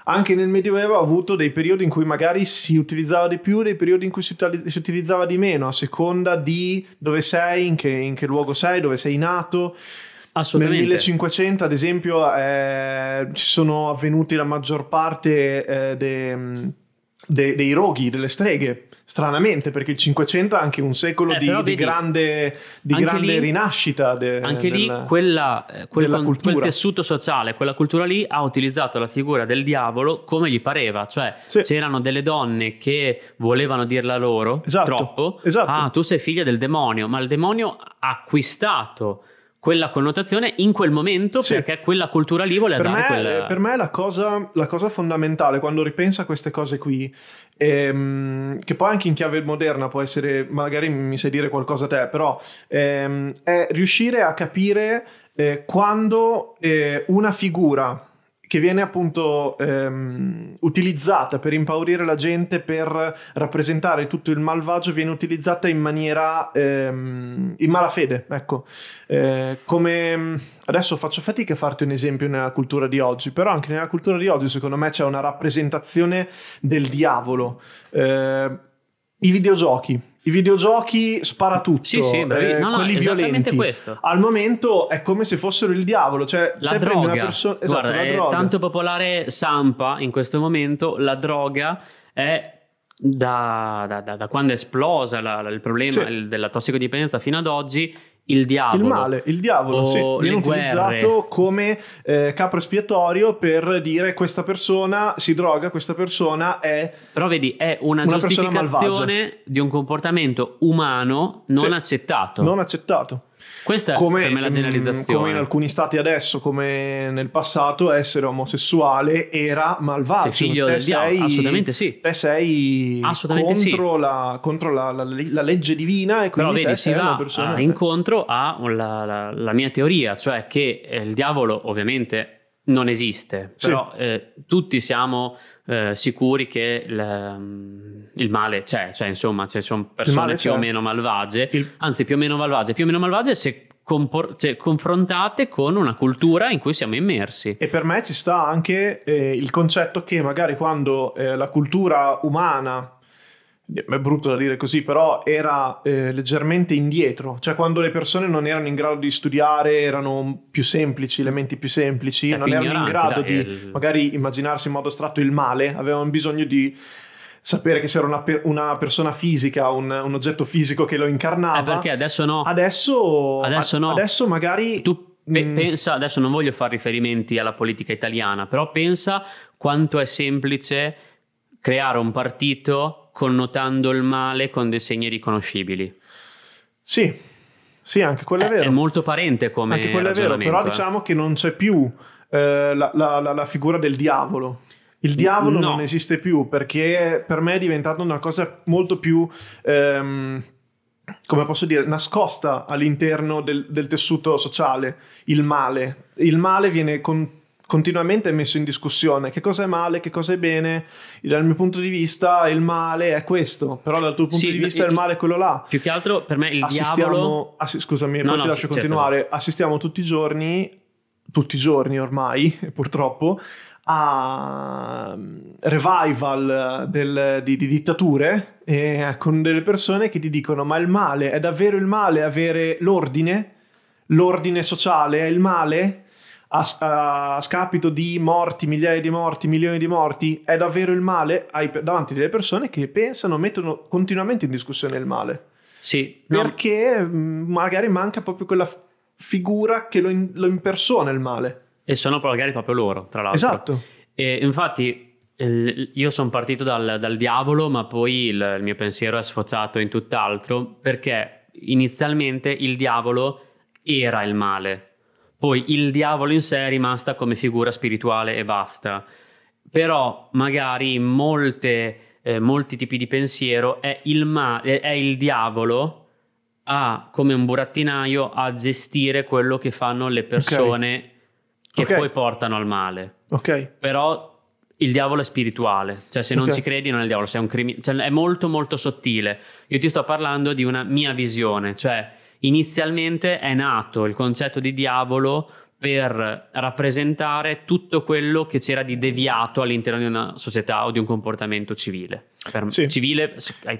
anche nel Medioevo ha avuto dei periodi in cui magari si utilizzava di più, dei periodi in cui si utilizzava di meno, a seconda di dove sei, in che, in che luogo sei, dove sei nato. Nel 1500, ad esempio, eh, ci sono avvenuti la maggior parte eh, de, de, dei roghi, delle streghe stranamente perché il 500 è anche un secolo eh, di, vedi, di, grande, di grande lì, rinascita de, anche lì quella, eh, quel, con, quel, tessuto sociale quella cultura lì ha utilizzato la figura del diavolo come gli pareva cioè sì. c'erano delle donne che volevano dirla loro esatto, troppo esatto. ah tu sei figlia del demonio ma il demonio ha acquistato quella connotazione in quel momento sì. perché quella cultura lì voleva per dare me, quella... Per me la cosa, la cosa fondamentale quando ripensa a queste cose qui, ehm, che poi anche in chiave moderna può essere, magari mi sai dire qualcosa a te, però ehm, è riuscire a capire eh, quando eh, una figura che viene appunto ehm, utilizzata per impaurire la gente, per rappresentare tutto il malvagio, viene utilizzata in maniera ehm, in malafede, ecco. Eh, come adesso faccio fatica a farti un esempio nella cultura di oggi, però anche nella cultura di oggi secondo me c'è una rappresentazione del diavolo. Eh, I videogiochi i videogiochi spara tutto, sì, sì, eh, no, no, quelli violenti. Questo. Al momento è come se fossero il diavolo, cioè la droga. Perso- esatto, Guarda, la è droga. tanto popolare Sampa in questo momento, la droga è da, da, da, da quando è esplosa la, la, il problema sì. della tossicodipendenza fino ad oggi il diavolo. Il male, il diavolo, sì. Viene utilizzato come eh, capo espiatorio per dire questa persona si droga, questa persona è... Però vedi, è una, una giustificazione di un comportamento umano non sì, accettato. Non accettato. Questa come, è la generalizzazione. Come in alcuni stati adesso, come nel passato, essere omosessuale era malvagio. Sei figlio del diavolo, assolutamente sì. Te sei assolutamente contro, sì. la, contro la, la, la, legge divina e quindi Però vedi, si va persona... incontro alla la, mia teoria, cioè che eh, il diavolo ovviamente non esiste, però sì. eh, tutti siamo eh, sicuri che il, mm, il, male c'è, cioè insomma ci sono persone più c'è. o meno malvagie, il... anzi più o meno malvagie, più o meno malvagie se compor- cioè, confrontate con una cultura in cui siamo immersi. E per me ci sta anche eh, il concetto che magari quando eh, la cultura umana è brutto da dire così, però era eh, leggermente indietro, cioè quando le persone non erano in grado di studiare, erano più semplici, elementi più semplici, è non erano in grado dai, di il... magari immaginarsi in modo astratto il male, avevano bisogno di sapere che c'era una, per, una persona fisica, un, un, oggetto fisico che lo incarnava. Eh perché adesso no. Adesso, adesso, no. adesso magari... Tu pe- mm. pensa, adesso non voglio fare riferimenti alla politica italiana, però pensa quanto è semplice creare un partito connotando il male con dei segni riconoscibili. Sì, sì, anche quello è, è vero. È molto parente come Anche quello è vero, però eh. diciamo che non c'è più eh, la, la, la, la, figura del diavolo. Il diavolo no. non esiste più perché per me è diventata una cosa molto più... Ehm, come posso dire, nascosta all'interno del, del, tessuto sociale, il male. Il male viene con, continuamente messo in discussione che cosa è male, che cosa è bene. Dal mio punto di vista il male è questo, però dal tuo punto sì, di vista il, il male è quello là. Più che altro per me il assistiamo, diavolo... Assi- scusami, no, poi no, ti lascio certo. continuare. Assistiamo tutti i giorni, tutti i giorni ormai, purtroppo, a mm, revival del, di, di, dittature eh, con delle persone che ti dicono ma il male è davvero il male avere l'ordine? L'ordine sociale è il male? A, a, scapito di morti, migliaia di morti, milioni di morti, è davvero il male hai davanti delle persone che pensano, mettono continuamente in discussione il male. Sì. No. Perché mm, magari manca proprio quella figura che lo, in, lo impersona il male. E sono magari proprio loro, tra l'altro. Esatto. E infatti io sono partito dal, dal, diavolo, ma poi il, il mio pensiero è sfociato in tutt'altro, perché inizialmente il diavolo era il male, poi il diavolo in sé è rimasta come figura spirituale e basta. Però magari in molte, eh, molti tipi di pensiero è il, ma- è il diavolo a, come un burattinaio a gestire quello che fanno le persone okay. che okay. poi portano al male. Ok. Però il diavolo è spirituale, cioè se non okay. ci credi non è il diavolo, sei un criminale, cioè, è molto molto sottile. Io ti sto parlando di una mia visione, cioè inizialmente è nato il concetto di diavolo per rappresentare tutto quello che c'era di deviato all'interno di una società o di un comportamento civile. Sì. Civile,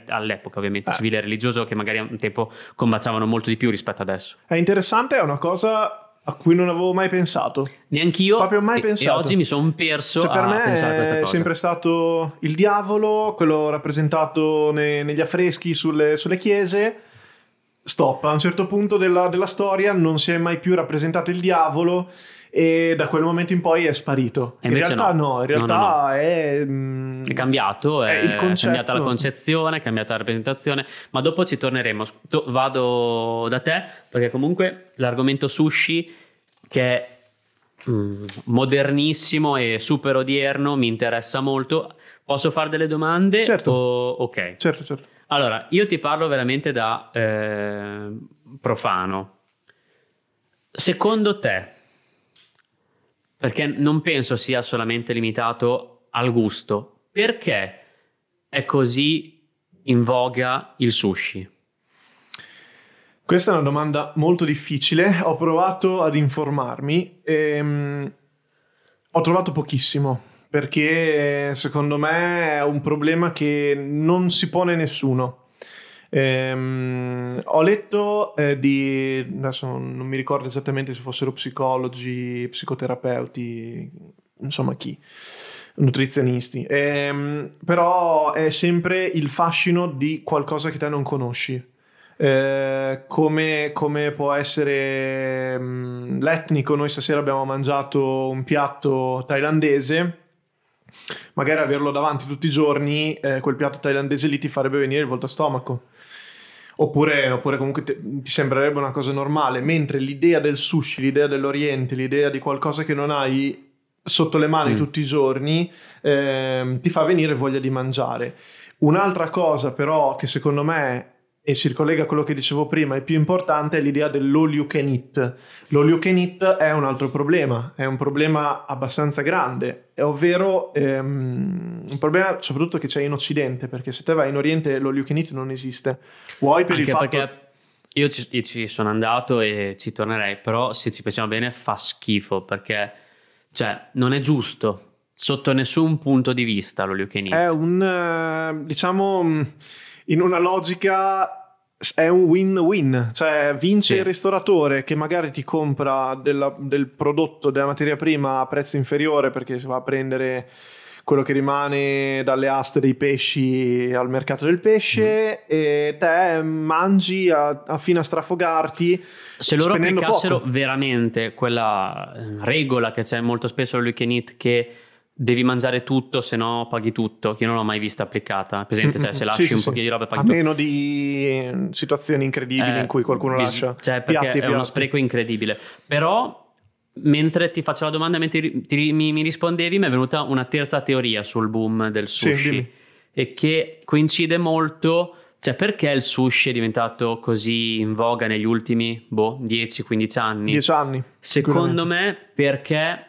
all'epoca ovviamente, Eh. civile e religioso che magari un tempo combaciavano molto di più rispetto adesso. È interessante, è una cosa a cui non avevo mai pensato. Neanch'io. Proprio mai e, pensato. E oggi mi sono perso Cioè, per a me è sempre stato il diavolo, quello rappresentato ne- negli affreschi sulle, sulle chiese. Stop. A un certo punto della, della storia non si è mai più rappresentato il diavolo e da quel momento in poi è sparito. In realtà no. no, in realtà no, no. è... mm, È cambiato, È è, cambiata la concezione, è cambiata la rappresentazione, ma dopo ci torneremo. To- Vado da te perché comunque l'argomento sushi che è mm, modernissimo e super odierno mi interessa molto. Posso fare delle domande? Certo. O- ok. Certo, certo. Allora, io ti parlo veramente da eh, profano. Secondo te, perché non penso sia solamente limitato al gusto, perché è così in voga il sushi? Questa è una domanda molto difficile. Ho provato ad informarmi e mm, ho trovato pochissimo perché secondo me è un problema che non si pone nessuno. Ehm, ho letto eh, di adesso non, mi ricordo esattamente se fossero psicologi, psicoterapeuti, insomma chi, nutrizionisti, Ehm, però è sempre il fascino di qualcosa che te non conosci. Eh, come, come può essere mm, l'etnico, noi stasera abbiamo mangiato un piatto thailandese, magari averlo davanti tutti i giorni, eh, quel piatto thailandese lì ti farebbe venire il volto a stomaco. Oppure, oppure comunque te- ti sembrerebbe una cosa normale, mentre l'idea del sushi, l'idea dell'Oriente, l'idea di qualcosa che non hai sotto le mani Mm. tutti i giorni, ehm, ti fa venire voglia di mangiare. Un'altra cosa però che secondo me, e si ricollega a quello che dicevo prima, è più importante è l'idea dell'all you can eat. L'all you can eat è un altro problema, è un problema abbastanza grande, è ovvero ehm, un problema soprattutto che c'è in Occidente, perché se te vai in Oriente l'all you can eat non esiste. Vuoi per Anche il fatto... perché io ci, io ci sono andato e ci tornerei, però se ci pensiamo bene fa schifo perché cioè, non è giusto sotto nessun punto di vista lo you can eat. È un, eh, diciamo, in una logica è un win-win, cioè vince Sì. il ristoratore che magari ti compra della- del prodotto, della materia prima a prezzo inferiore perché si va a prendere quello che rimane dalle aste dei pesci al mercato del pesce e te mangi a, a fino a strafogarti Se loro applicassero poco. veramente quella eh, regola che c'è molto spesso can eat che devi mangiare tutto, se no paghi tutto, che io non l'ho mai vista applicata. Presente, cioè se lasci sì, un sì. pochino di roba a paghi tutto. meno di situazioni incredibili Eh, in cui qualcuno bis- lascia cioè perché piatti è uno piatti. spreco incredibile però mentre ti faccio la domanda mentre ti- ti- mi, mi rispondevi mi è venuta una terza teoria sul boom del sushi e che coincide molto cioè perché il sushi è diventato così in voga negli ultimi boh 10-15 anni Dieci anni. secondo me perché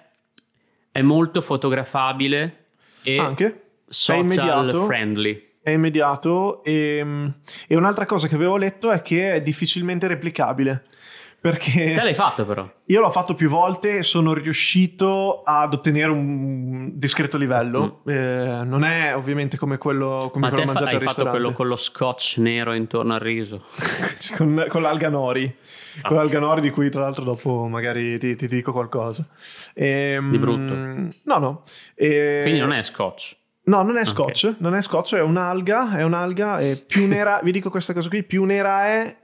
è molto fotografabile e Anche. È social immediato. friendly È immediato e, e un'altra cosa che avevo letto è che è difficilmente replicabile. Perché te l'hai fatto però io l'ho fatto più volte e sono riuscito ad ottenere un discreto livello. Eh, non è ovviamente come quello, come Mm. ma quello te fa- mangiato hai al fatto quello con lo scotch nero intorno al riso con, con l'alga nori. Ah. Con l'alga nori di cui tra l'altro dopo magari ti, ti dico qualcosa. Ehm, Di brutto. No, no. E- Quindi non è scotch. No, non è scotch, non è scotch, è un'alga, è un'alga e più nera, vi dico questa cosa qui, più nera è,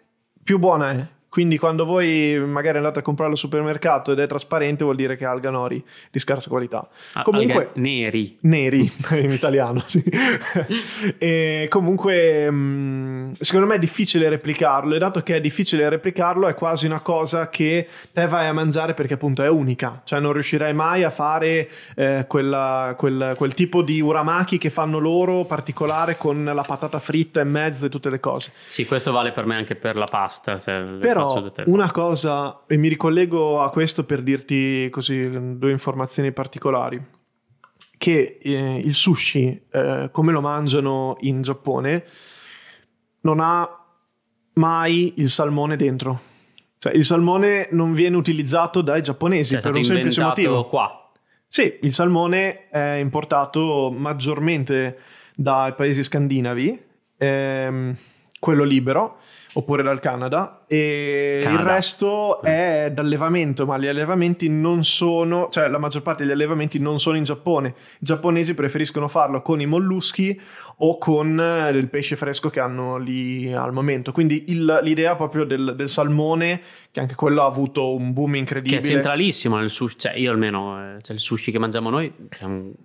più buona è. Quindi quando voi magari andate a comprarlo al supermercato ed è trasparente vuol dire che è alga nori di scarsa qualità. Ah, Comunque alghe neri. neri in italiano, sì. e comunque mh, secondo me è difficile replicarlo e dato che è difficile replicarlo è quasi una cosa che te vai a mangiare perché appunto è unica, cioè non riuscirai mai a fare eh, quella- quel, quel tipo di uramaki che fanno loro particolare con la patata fritta in mezzo e tutte le cose. Sì, questo vale per me anche per la pasta. cioè, le Però una cosa, e mi ricollego a questo per dirti così due informazioni particolari, che eh, il sushi, eh, come lo mangiano in Giappone, non ha mai il salmone dentro. Cioè, il salmone non viene utilizzato dai giapponesi Cioè, per un semplice motivo. qua. Sì, il salmone è importato maggiormente dai paesi scandinavi, ehm, quello libero, oppure dal Canada, e Canada. il resto è d'allevamento, ma gli allevamenti non sono, cioè la maggior parte degli allevamenti non sono in Giappone. I giapponesi preferiscono farlo con i molluschi o con eh, il pesce fresco che hanno lì al momento. Quindi il- l'idea proprio del, del salmone, che anche quello ha avuto un boom Che incredibile. è centralissimo nel sushi. Cioè, io almeno, eh, cioè, il sushi che mangiamo noi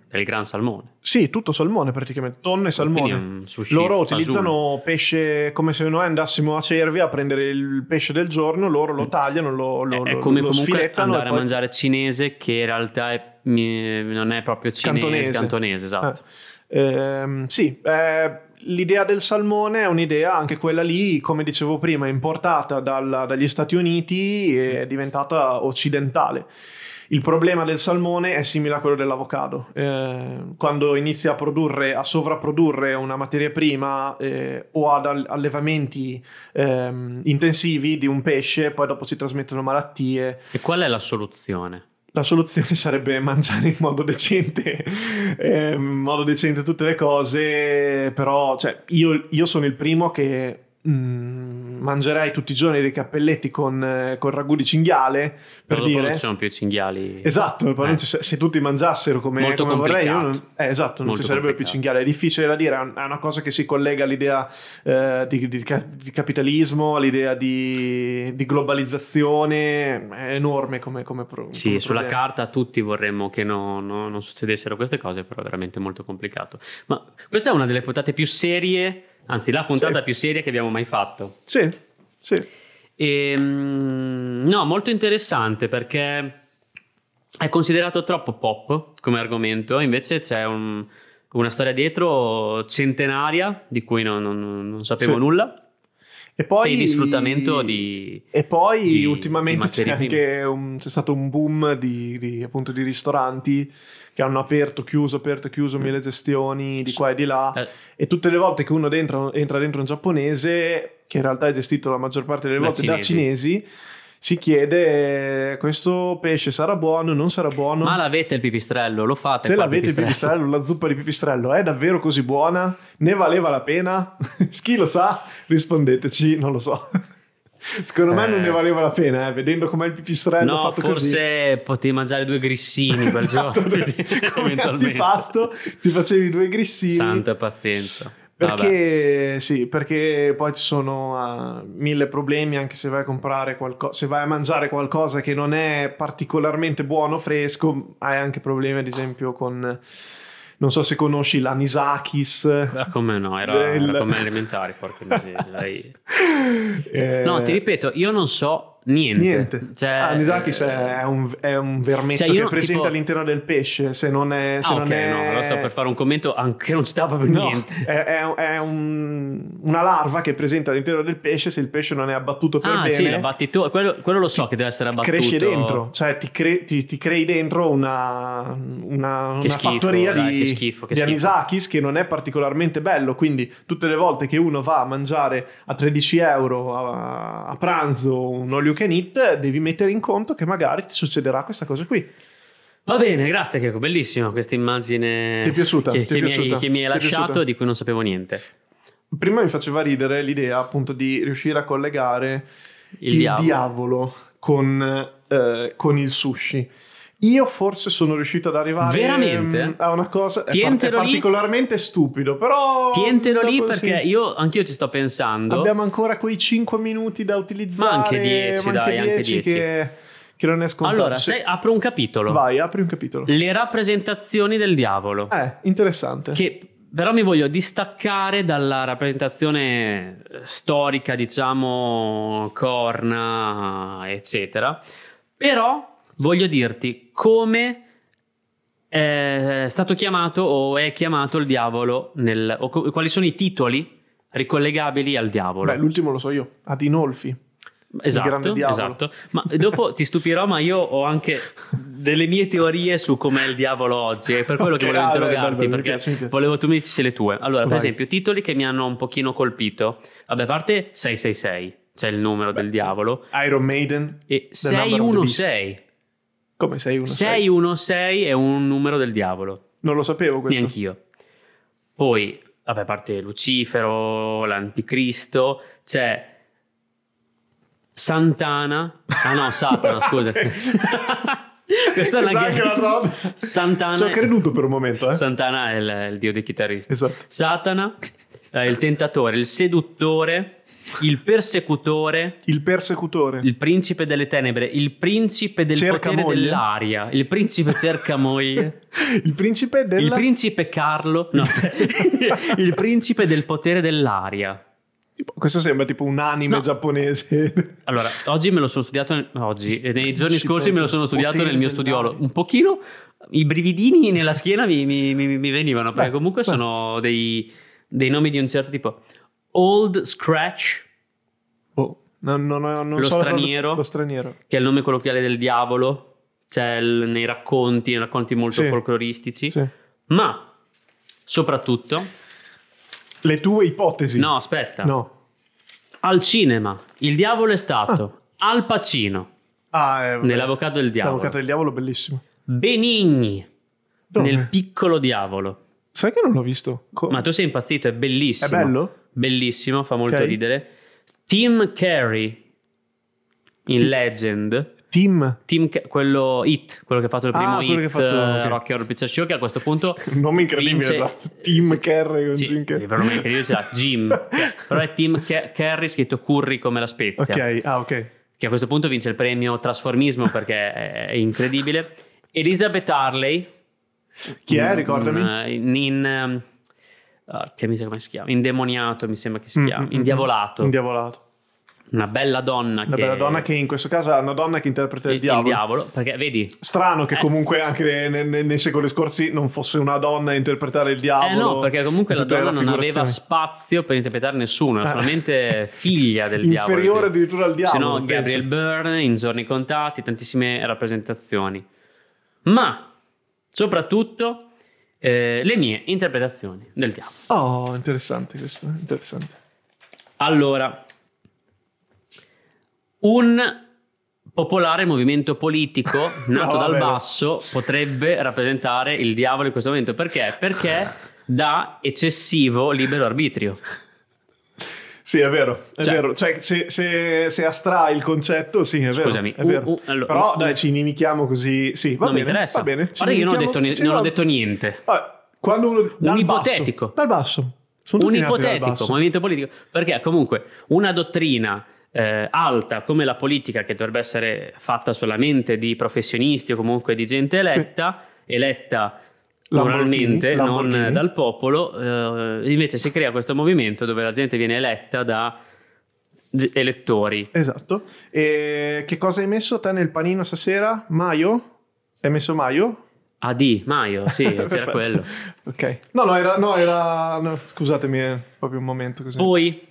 è il gran salmone. Sì, tutto salmone praticamente, tonno e salmone. Loro fasullo. utilizzano pesce come se noi andassimo a Cervia a prendere il pesce del giorno, loro lo tagliano, lo, lo, Mm. è lo- come lo andare e a poi- mangiare cinese che in realtà è- non è proprio cinese, Cantonese. cantonese, esatto. Eh, ehm, sì, eh, l'idea del salmone è un'idea, anche quella lì, come dicevo prima, importata dal- dagli Stati Uniti e è diventata occidentale. Il problema del salmone è simile a quello dell'avocado. Eh, quando inizi a produrre, a sovrapprodurre una materia prima eh, o ad all- allevamenti ehm, intensivi di un pesce, poi dopo si trasmettono malattie. E qual è la soluzione? La soluzione sarebbe mangiare in modo decente, eh, in modo decente tutte le cose, però cioè, io, io sono il primo che mm, mangerei tutti i giorni dei cappelletti con, eh, con ragù di cinghiale, per Però dire... non ci sono più cinghiali. Esatto, Eh. se, se tutti mangiassero come, come vorrei, io non, eh, esatto, non Molto ci sarebbero più complicato. cinghiali. È difficile da dire, è un- è una cosa che si collega all'idea eh, di, di di capitalismo, all'idea di, di globalizzazione, è enorme come, come, pro- Sì, come sulla problema. carta tutti vorremmo che no- no- non succedessero queste cose, però è veramente molto complicato. Ma questa è una delle puntate più serie, anzi la puntata Sì. più seria che abbiamo mai fatto. Sì, sì. E, mm, no, molto interessante perché è considerato troppo pop come argomento, invece c'è un- una storia dietro centenaria di cui non, non- non sapevo Sì. nulla. E poi E di sfruttamento di- E poi di- ultimamente di c'è, anche un- c'è stato un boom di, di, appunto di ristoranti che hanno aperto, chiuso, aperto, chiuso mille gestioni di qua e di là. Eh, E tutte le volte che uno dentro- entra dentro un giapponese, che in realtà è gestito la maggior parte delle Da volte da cinesi, si chiede: questo pesce sarà buono, non sarà buono? ma l'avete il pipistrello? Lo fate? Se l'avete il pipistrello, la zuppa di pipistrello è davvero così buona? Ne valeva la pena? Chi lo sa? Rispondeteci, non lo so. Secondo me non Eh. ne valeva la pena, eh, vedendo com'è il pipistrello No, fatto così. forse potevi mangiare due grissini quel Esatto, giorno. come antipasto ti facevi due grissini. Santa pazienza. Perché sì, perché poi ci sono ah, mille problemi anche se vai a comprare qualcosa, se vai a mangiare qualcosa che non è particolarmente buono fresco, hai anche problemi ad esempio con non so se conosci l'anisakis. Ah, come no, era, Del- era come elementari, porca miseria. Eh, No, ti ripeto, io non so niente. Niente. Cioè, Ah, Anisakis eh, è un, è un vermetto Cioè, io che è presente tipo- all'interno del pesce. Se non è. Se Ah, non ok, è... no, allora sto per fare un commento anche non c'era proprio No, niente. È, è- è un- una larva che è presente all'interno del pesce. Se il pesce non è abbattuto per Ah, bene, sì, la batti tu. Quello, quello lo so che deve essere abbattuto. cresce dentro. Cioè, ti, cre- ti- ti crei dentro una, una, una schifo, fattoria dai, di, che schifo, che di anisakis che non è particolarmente bello. Quindi, tutte le volte che uno va a mangiare a 13 euro a, a pranzo un all you can eat, devi mettere in conto che magari ti succederà questa cosa qui. Va bene, grazie Checco, bellissima questa immagine Ti è piaciuta? che, Ti è che mi, piaciuta? hai, che mi hai lasciato piaciuta? di cui non sapevo niente. Prima mi faceva ridere l'idea appunto di riuscire a collegare Il, il, diavolo. diavolo, con, eh, con il sushi. Io forse sono riuscito ad arrivare Veramente? mm, a una cosa. È, par- è Tientelo lì. particolarmente stupido, però. Tientelo lì perché sì. io anch'io ci sto pensando. Abbiamo ancora quei 5 minuti da utilizzare. Ma anche 10, ma dai, anche 10 10. Che, che non è scontato. allora, Se- apro un capitolo. Vai, apri un capitolo. Le rappresentazioni del diavolo. Eh, interessante. Che però mi voglio distaccare dalla rappresentazione eh, storica, diciamo, corna, eccetera. Però voglio dirti come è stato chiamato o è chiamato il diavolo nel, o co- quali sono i titoli ricollegabili al diavolo. Beh, l'ultimo lo so io. Adinolfi. Esatto, grande diavolo. esatto. Ma dopo ti stupirò, ma io ho anche delle mie teorie su com'è il diavolo oggi. È per quello che Ok, volevo ah, beh, interrogarti, bello, mi perché piace, mi piace. volevo tu mi dicessi le tue. Allora, per Vai. esempio, titoli che mi hanno un pochino colpito. Vabbè, a parte 666. c'è il numero del sì. diavolo. Iron Maiden. E The Number of the Beast. 616. Come 616? 616 è un numero del diavolo. Non lo sapevo questo. Neanch'io. Poi, vabbè, a parte Lucifero, l'Anticristo, c'è Santana. Ah no, Satana, scusa. Questa è una donna. Santana. Ci ho creduto per un momento, eh. Santana è il, il dio dei chitarristi. Esatto. Satana, eh, il tentatore, il seduttore, il persecutore, Il persecutore. il principe delle tenebre, il principe del Cerca potere moglie. dell'aria, il principe cerca moglie. Il principe della... Il principe Carlo, no, il principe del potere dell'aria. Questo sembra tipo un anime No. giapponese. Allora, oggi me lo sono studiato, oggi, e nei giorni scorsi me lo sono del studiato nel mio studiolo. Un pochino i brividini nella schiena mi, mi- mi- mi venivano, perché Beh, comunque beh. sono dei, dei nomi di un certo tipo. Old Scratch, Oh, non, non, non Lo so straniero. Lo straniero. che è il nome colloquiale del diavolo, c'è il- nei racconti, nei racconti molto Sì. folcloristici, Sì. ma soprattutto, Le tue ipotesi. no, aspetta, No. al cinema il diavolo è stato Al Pacino Ah, eh, nell'Avvocato del diavolo, L'avvocato del diavolo, bellissimo. Benigni Dove? nel piccolo diavolo. Sai che non l'ho visto? Co- Ma tu sei impazzito, è bellissimo. È bello? Bellissimo, fa molto Ok. ridere. Tim Carey in Legend. Team. Tim Ca- quello Hit, quello che ha fatto il Ah, primo quello Hit, che ha fatto- eh, ok. Rocky Horror Picture Show, che a questo punto Un nome incredibile. vince- tra- Team Sì. Carrey con Sì, Jim Carrey. per nome incredibile c'era Jim, però è Tim Ca- Carrey scritto Curry come la spezia, Ok, ah, ok. che a questo punto vince il premio Trasformismo perché è incredibile. Elizabeth Harley, Chi è? Mm, Ricordami. In, in um, ah, che mi sa come si chiama? Indemoniato, mi sembra che si Mm, chiama. mm, mm, Indiavolato. Indiavolato. Una bella donna Una che bella donna che in questo caso è una donna che interpreta il, diavolo. Perché vedi, Strano che Eh. comunque anche nei, nei- nei secoli scorsi non fosse una donna a interpretare il eh diavolo. no, perché comunque la donna non aveva spazio per interpretare nessuno, era Eh. solamente figlia del diavolo. Inferiore addirittura al Se diavolo. no, pensi. Gabriel Byrne in Giorni Contati, tantissime rappresentazioni. Ma soprattutto eh, le mie interpretazioni del diavolo. Oh, interessante questo, interessante. Allora, un popolare movimento politico nato No, dal basso potrebbe rappresentare il diavolo in questo momento. Perché? Perché dà eccessivo libero arbitrio. Sì, è vero, è Cioè- vero. Cioè, se, se, se astrai il concetto, sì, è vero. Scusami, è vero. uh, uh, allora, Però uh, dai, ci inimichiamo così. Sì, va non bene, mi interessa. Va bene. Guarda, io non ho detto, ni- sì, non ho detto niente. Quando uno, dal ipotetico. Basso, dal basso. Sono un ipotetico movimento politico perché comunque una dottrina eh, alta come la politica che dovrebbe essere fatta solamente di professionisti o comunque di gente eletta eletta Moralmente non dal popolo eh, invece si crea questo movimento dove la gente viene eletta da elettori Esatto. E che cosa hai messo te nel panino stasera? Maio? Hai messo maio? AD Maio sì c'era quello Ok. No, no, era... No, era no, scusatemi, proprio un momento così. poi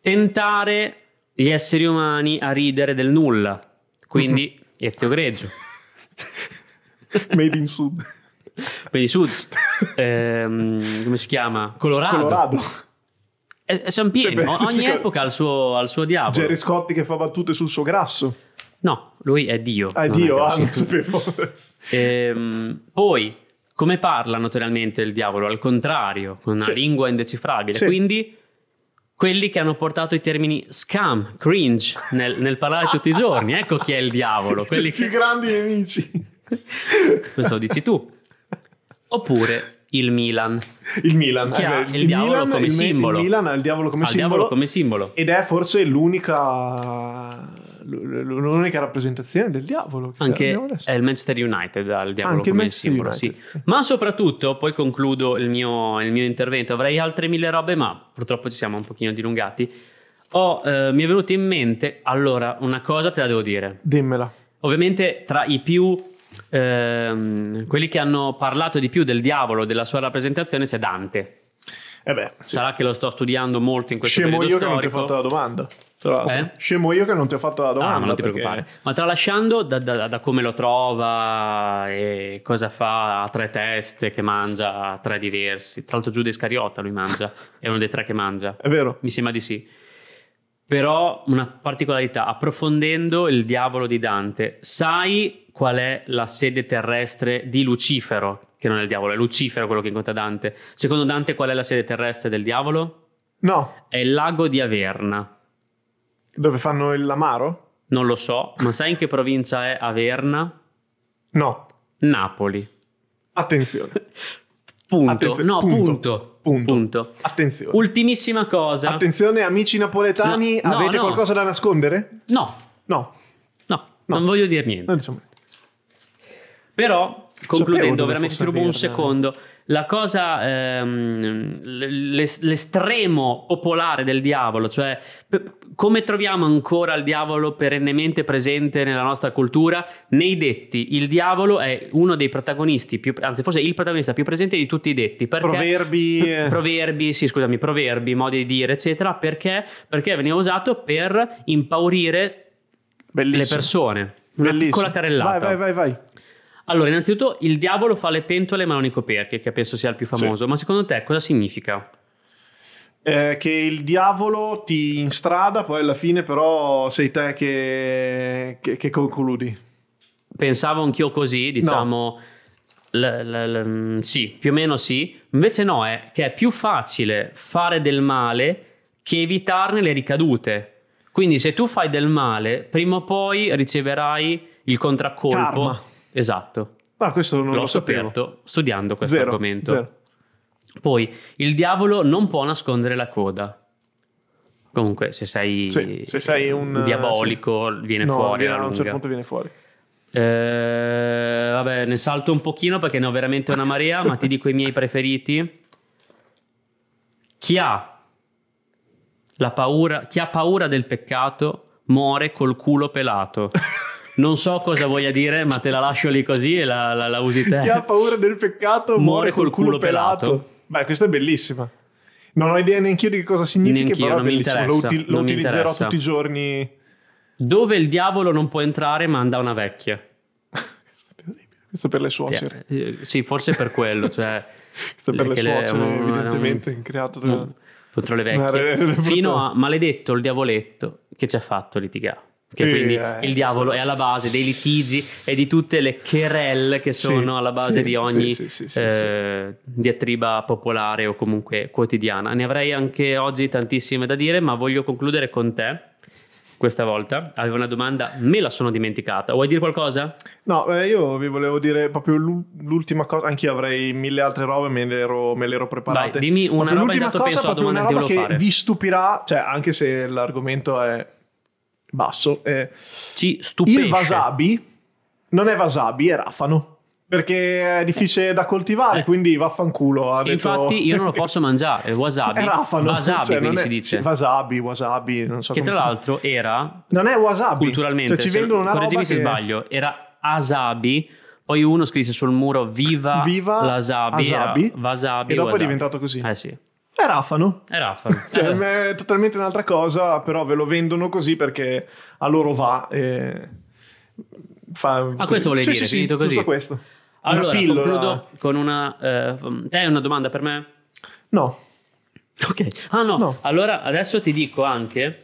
tentare gli esseri umani a ridere del nulla quindi Ezio Greggio Made in Sud. Quindi Sud, ehm, come si chiama? Colorado. Colorado. E, e siamo pieni, Cioè, ogni epoca ha il suo, suo diavolo. Jerry Scotti che fa battute sul suo grasso. No, lui è Dio. Ah, è Dio, ah, così. non sapevo. Ehm, poi, come parla naturalmente il diavolo? Al contrario, con una Sì. lingua indecifrabile. Sì. Quindi, quelli che hanno portato i termini scam, cringe nel, nel parlare tutti i giorni, ecco chi è il diavolo. Cioè, Quelli i più che... grandi nemici. Questo lo dici tu. Oppure il Milan. Il Milan. Che eh, ha beh, il diavolo Milan- come il, simbolo. Il Milan ha il diavolo come Ha il simbolo. diavolo come simbolo. Ed è forse l'unica l'unica rappresentazione del diavolo. che Anche è il Manchester United al diavolo Anche il come simbolo, sì. Ma soprattutto, poi concludo il mio, il mio intervento, avrei altre mille robe, ma purtroppo ci siamo un pochino dilungati. Ho, eh, mi è venuto in mente, allora, una cosa te la devo dire. Dimmela. Ovviamente tra i più, ehm, quelli che hanno parlato di più del diavolo, della sua rappresentazione, c'è Dante. Eh beh, sì. Sarà che lo sto studiando molto in questo scemo periodo io che non ti ho storico. fatto la domanda. Tra. Eh? Scemo io che non ti ho fatto la domanda. Ah, ma non ti perché- preoccupare. Ma tralasciando da, da- da come lo trova e cosa fa a tre teste, che mangia tre diversi. Tra l'altro Giuda Iscariota lui mangia, è uno dei tre che mangia. È vero. Mi sembra di sì. Però una particolarità, approfondendo il diavolo di Dante, sai qual è la sede terrestre di Lucifero? Che non è il diavolo, è Lucifero quello che incontra Dante. Secondo Dante qual è la sede terrestre del diavolo? No, È il lago di Averna. dove fanno il l'amaro? Non lo so, ma sai in che provincia è Averna? No, Napoli. attenzione. Punto. Attenzione, no, punto. punto. Punto. Punto. Attenzione. Ultimissima cosa. Attenzione amici napoletani, No, no, avete no. qualcosa da nascondere? no, No, no, No. non voglio dire niente. insomma. Però, concludendo, veramente ti rubo un secondo. La cosa, ehm, l'es- l'estremo popolare del diavolo, cioè p- come troviamo ancora il diavolo perennemente presente nella nostra cultura, nei detti il diavolo è uno dei protagonisti, più, anzi forse il protagonista più presente di tutti i detti. Perché, Proverbi, proverbi, sì scusami, proverbi, modi di dire, eccetera, perché? Perché veniva usato per impaurire Bellissimo. le persone. Una Bellissimo. piccola carrellata. Vai, vai, vai, vai. Allora, innanzitutto, il diavolo fa le pentole ma non i coperchi, che penso sia il più famoso. Ma secondo te cosa significa? Eh, che il diavolo ti instrada, poi alla fine però sei te che, che, che concludi. Pensavo anch'io così, diciamo... l- l- l- sì, più o meno sì. Invece no, è che è più facile fare del male che evitarne le ricadute. Quindi se tu fai del male, prima o poi riceverai il contraccolpo. Karma. Esatto. Ah, questo non L'ho lo sapevo. scoperto studiando questo Zero, argomento. zero. Poi il diavolo non può nascondere la coda. Comunque, se sei, Sì, se sei un, diabolico, viene No, fuori viene- alla a un lunga. certo punto viene fuori. Eh, vabbè, ne salto un pochino perché ne ho veramente una marea, ma ti dico i miei preferiti. Chi ha la paura, chi ha paura del peccato muore col culo pelato. Non so cosa voglia dire, ma te la lascio lì così e la, la- la usi te. Chi ha paura del peccato muore col culo pelato. Beh, questa è bellissima. Non ho idea neanche io di che cosa significhi, Neanch'io, però è non mi bellissimo. Lo, interessa, uti- lo utilizzerò interessa. tutti i giorni. Dove il diavolo non può entrare, manda una vecchia. Questo per le suocere. Eh, sì, forse per quello. Cioè, Questo per le che suocere, un- evidentemente, un- creato da- contro le re- vecchie. re- Fino a maledetto il diavoletto che ci ha fatto litigare. Che Sì, quindi eh, il diavolo è alla base dei litigi e di tutte le querelle che Sì, sono alla base sì, di ogni sì, sì, sì, sì, eh, diatriba popolare o comunque quotidiana. Ne avrei anche oggi tantissime da dire, ma voglio concludere con te questa volta. Avevo una domanda, me la sono dimenticata. Vuoi dire qualcosa? No, eh, io vi volevo dire proprio l'u- l'ultima cosa. Anch'io avrei mille altre robe, me le ero, me le ero preparate. Vai, dimmi una Proprio roba, l'ultima cosa, penso proprio domanda che che fare. vi stupirà, cioè anche se l'argomento è basso. eh, Ci stupisce. il wasabi non è wasabi, è rafano. Perché è difficile da coltivare, Eh. quindi vaffanculo. Ha detto- Infatti io non lo posso mangiare, il wasabi. È rafano. Wasabi, cioè, quindi è- si dice. wasabi, wasabi, non so che tra come si- l'altro era Non è wasabi. culturalmente, Cioè, ci vendono una correggimi che... se sbaglio, era asabi, poi uno scrisse sul muro viva, Viva l'asabi, era Asabi, wasabi e dopo è wasabi. diventato così. Eh sì, È rafano. è rafano. Cioè, Eh, è totalmente un'altra cosa, però ve lo vendono così perché a loro va. E fa Ah, così. questo volevi Sì, dire, sì, sì, finito così. giusto questo. Una allora, pillola. concludo con una... eh, te hai una domanda per me? No, Ok. Ah no. No. allora adesso ti dico anche...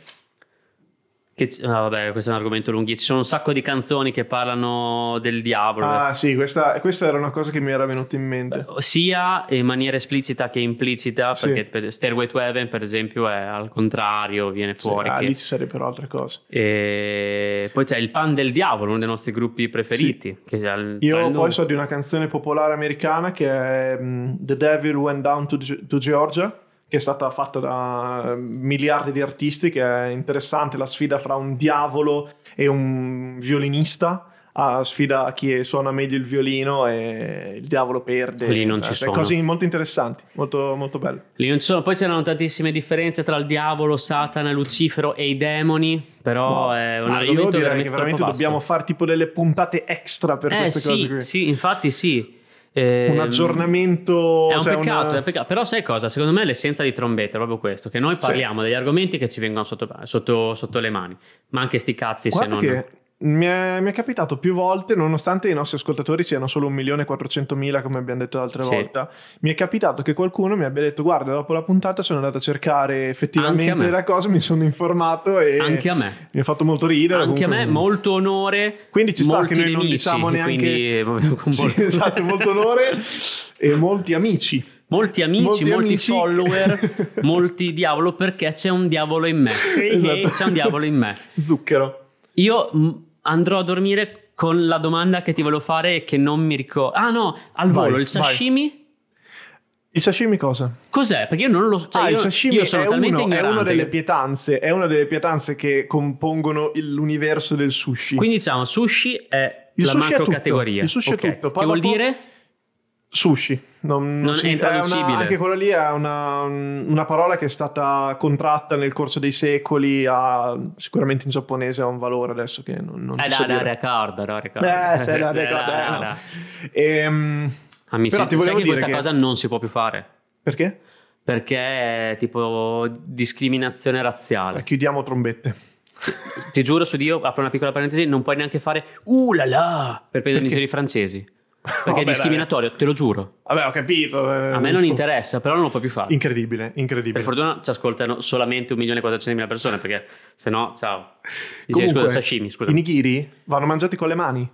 Che, ah, vabbè, questo è un argomento lunghissimo. Ci sono un sacco di canzoni che parlano del diavolo. ah sì, questa, questa era una cosa che mi era venuta in mente. sia in maniera esplicita che implicita, Sì. perché per Stairway to Heaven, per esempio, è al contrario, viene Sì, fuori. ah, che- lì ci sarebbero altre cose. E poi c'è il Pan del Diavolo, uno dei nostri gruppi preferiti. Che ha il- Io poi so di una canzone popolare americana che è mm, The Devil Went Down to, Ge- to Georgia, che è stata fatta da eh, miliardi di artisti, che è interessante la sfida fra un diavolo e un violinista. a sfida chi suona meglio il violino e il diavolo perde. Lì non Cioè, ci sono. Cose molto interessanti, molto, molto belle. Lì non ci sono- Poi c'erano tantissime differenze tra il diavolo, Satana, Lucifero e i demoni, però è un Ma argomento io direi veramente che veramente dobbiamo fare tipo delle puntate extra per eh queste sì, cose qui. sì, infatti sì. Ehm, Un aggiornamento. È un cioè peccato, una- è un peccato. Però sai cosa? Secondo me l'essenza di trombetta è proprio questo, che noi parliamo degli argomenti che ci vengono sotto, sotto- sotto le mani, ma anche sti cazzi se Guarda non... che mi è, mi è capitato più volte, nonostante i nostri ascoltatori siano solo 1.400.000 come abbiamo detto l'altra Sì. volta, mi è capitato che qualcuno mi abbia detto guarda dopo la puntata sono andato a cercare a effettivamente me. la cosa, mi sono informato e Anche a me. mi ha fatto molto ridere. Anche a me, comunque- molto onore. Quindi ci sta che noi non nemici, diciamo neanche... quindi, con Sì, esatto, molto onore e molti amici. Molti amici, Molti molti, amici. follower, molti diavolo perché c'è un diavolo in me. Esatto. C'è un diavolo in me. Zucchero. Io andrò a dormire con la domanda che ti volevo fare e che non mi ricordo. Ah no, al Vai, volo, il vai. sashimi? Il sashimi cosa? Cos'è? Perché io non lo so. Cioè ah, io, il sashimi io sono è, talmente uno, è una delle pietanze, è una delle pietanze che compongono il- l'universo del sushi. Quindi diciamo, sushi è Il la sushi è macro categoria. Il sushi è Ok. tutto. Poi Che vuol dire? Sushi, non, Non si- è una- intraducibile. anche quella lì è una, una parola che è stata contratta nel corso dei secoli, ha, sicuramente in giapponese ha un valore adesso che non, non Eh, ti da, so da, dire. ricordo, da, ricordo. Eh, se la Eh, ricordo, da, eh, no. da. Ehm, mi Però ti sai che dire questa che- cosa non si può più fare? perché? Perché è tipo discriminazione razziale. Chiudiamo trombette. Ti giuro su Dio, apro una piccola parentesi, non puoi neanche fare uh la la per giro i francesi. Perché Vabbè, è discriminatorio, te lo giuro. Vabbè, ho capito. eh, A me non interessa, però non lo puoi più fare. Incredibile, Per incredibile. fortuna ci ascoltano solamente 1.400.000 persone, perché se no, ciao. Dicevi, Comunque, scusa, sashimi, scusa. I nigiri vanno mangiati con le mani.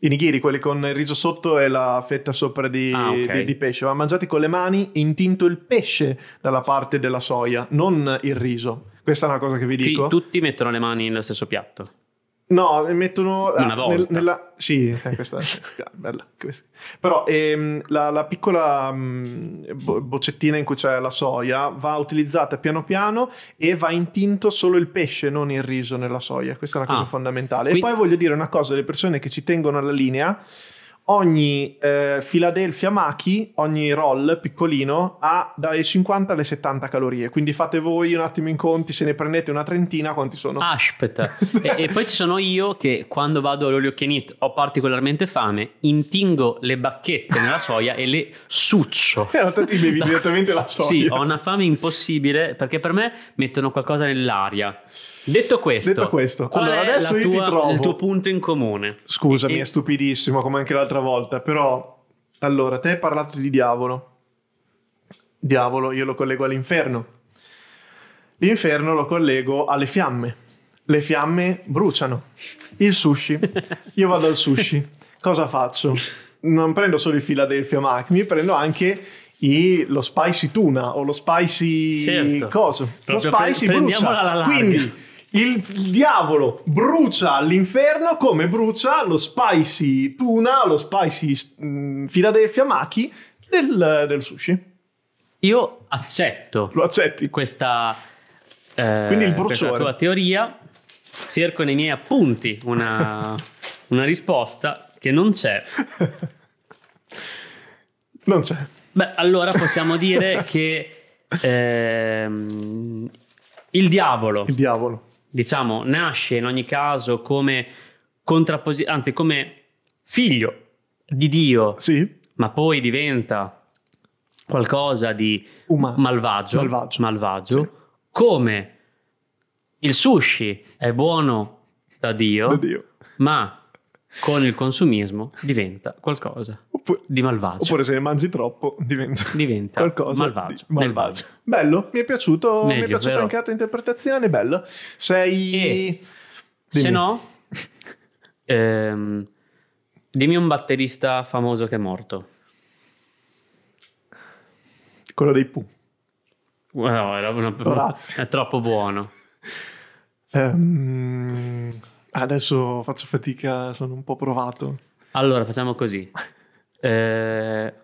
I nigiri, quelli con il riso sotto e la fetta sopra di, Ah, ok. di- di pesce, vanno mangiati con le mani, intinto il pesce dalla parte della soia, non il riso. Questa è una cosa che vi Qui dico. tutti mettono le mani nello stesso piatto. No, mettono Una ah, volta. nella, sì, eh, questa è bella. questa. Però ehm, la, la piccola mm, bo- boccettina in cui c'è la soia va utilizzata piano piano e va intinto solo il pesce, non il riso nella soia. Questa è una cosa Ah. fondamentale. Qui- E poi voglio dire una cosa alle persone che ci tengono alla linea. Ogni eh, Philadelphia Maki, ogni roll piccolino ha dalle 50 alle 70 calorie. Quindi fate voi un attimo in conti, se ne prendete una trentina, quanti sono? Aspetta. e, e poi ci sono io che quando vado all'olio Kenit ho particolarmente fame, intingo le bacchette nella soia e le succio. In realtà ti bevi direttamente la soia. Sì, ho una fame impossibile perché per me mettono qualcosa nell'aria. Detto questo, Detto questo, allora adesso io ti tua- trovo- il tuo punto in comune? Scusami, E- è stupidissimo come anche l'altra volta, però allora, te hai parlato di diavolo. Diavolo, io lo collego all'inferno. L'inferno lo collego alle fiamme. Le fiamme bruciano. Il sushi. Io vado al sushi. Cosa faccio? Non prendo solo il Philadelphia Mac, mi prendo anche i- lo spicy tuna o lo spicy Certo. coso. Lo spicy pre- brucia. Quindi il, il diavolo brucia all'inferno come brucia lo spicy tuna, lo spicy mm, Philadelphia Maki del, del sushi. Io accetto Lo accetti? questa, eh, Quindi il questa tua teoria, cerco nei miei appunti una, una risposta che non c'è. Non c'è. Beh, allora possiamo dire che ehm, il diavolo, Il diavolo. Diciamo, nasce in ogni caso come contrapposizione, anzi come figlio di Dio, Sì? ma poi diventa qualcosa di Umano. malvagio, Malvagio. malvagio, Sì. come il sushi è buono da Dio, Da Dio. ma con il consumismo diventa qualcosa Oppure, di malvagio. oppure se ne mangi troppo diventa, Diventa qualcosa malvagio, di malvagio. Bello, mi è piaciuto, mi è Meglio, piaciuta vero? anche la tua interpretazione, bello. Sei... Se no, ehm, dimmi un batterista famoso che è morto. Quello dei Pooh. No, era una- è troppo buono. Ehm, adesso faccio fatica, sono un po' provato. Allora, facciamo così. Eh,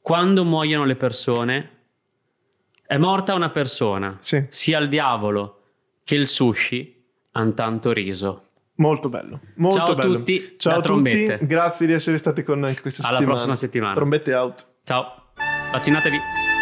quando muoiono le persone, è morta una persona, Sì. sia il diavolo che il sushi hanno tanto riso. Molto bello, molto Ciao a bello. tutti Ciao a tutti, grazie di essere stati con noi anche questa Alla settimana. prossima settimana. Trombette out. Ciao, vaccinatevi.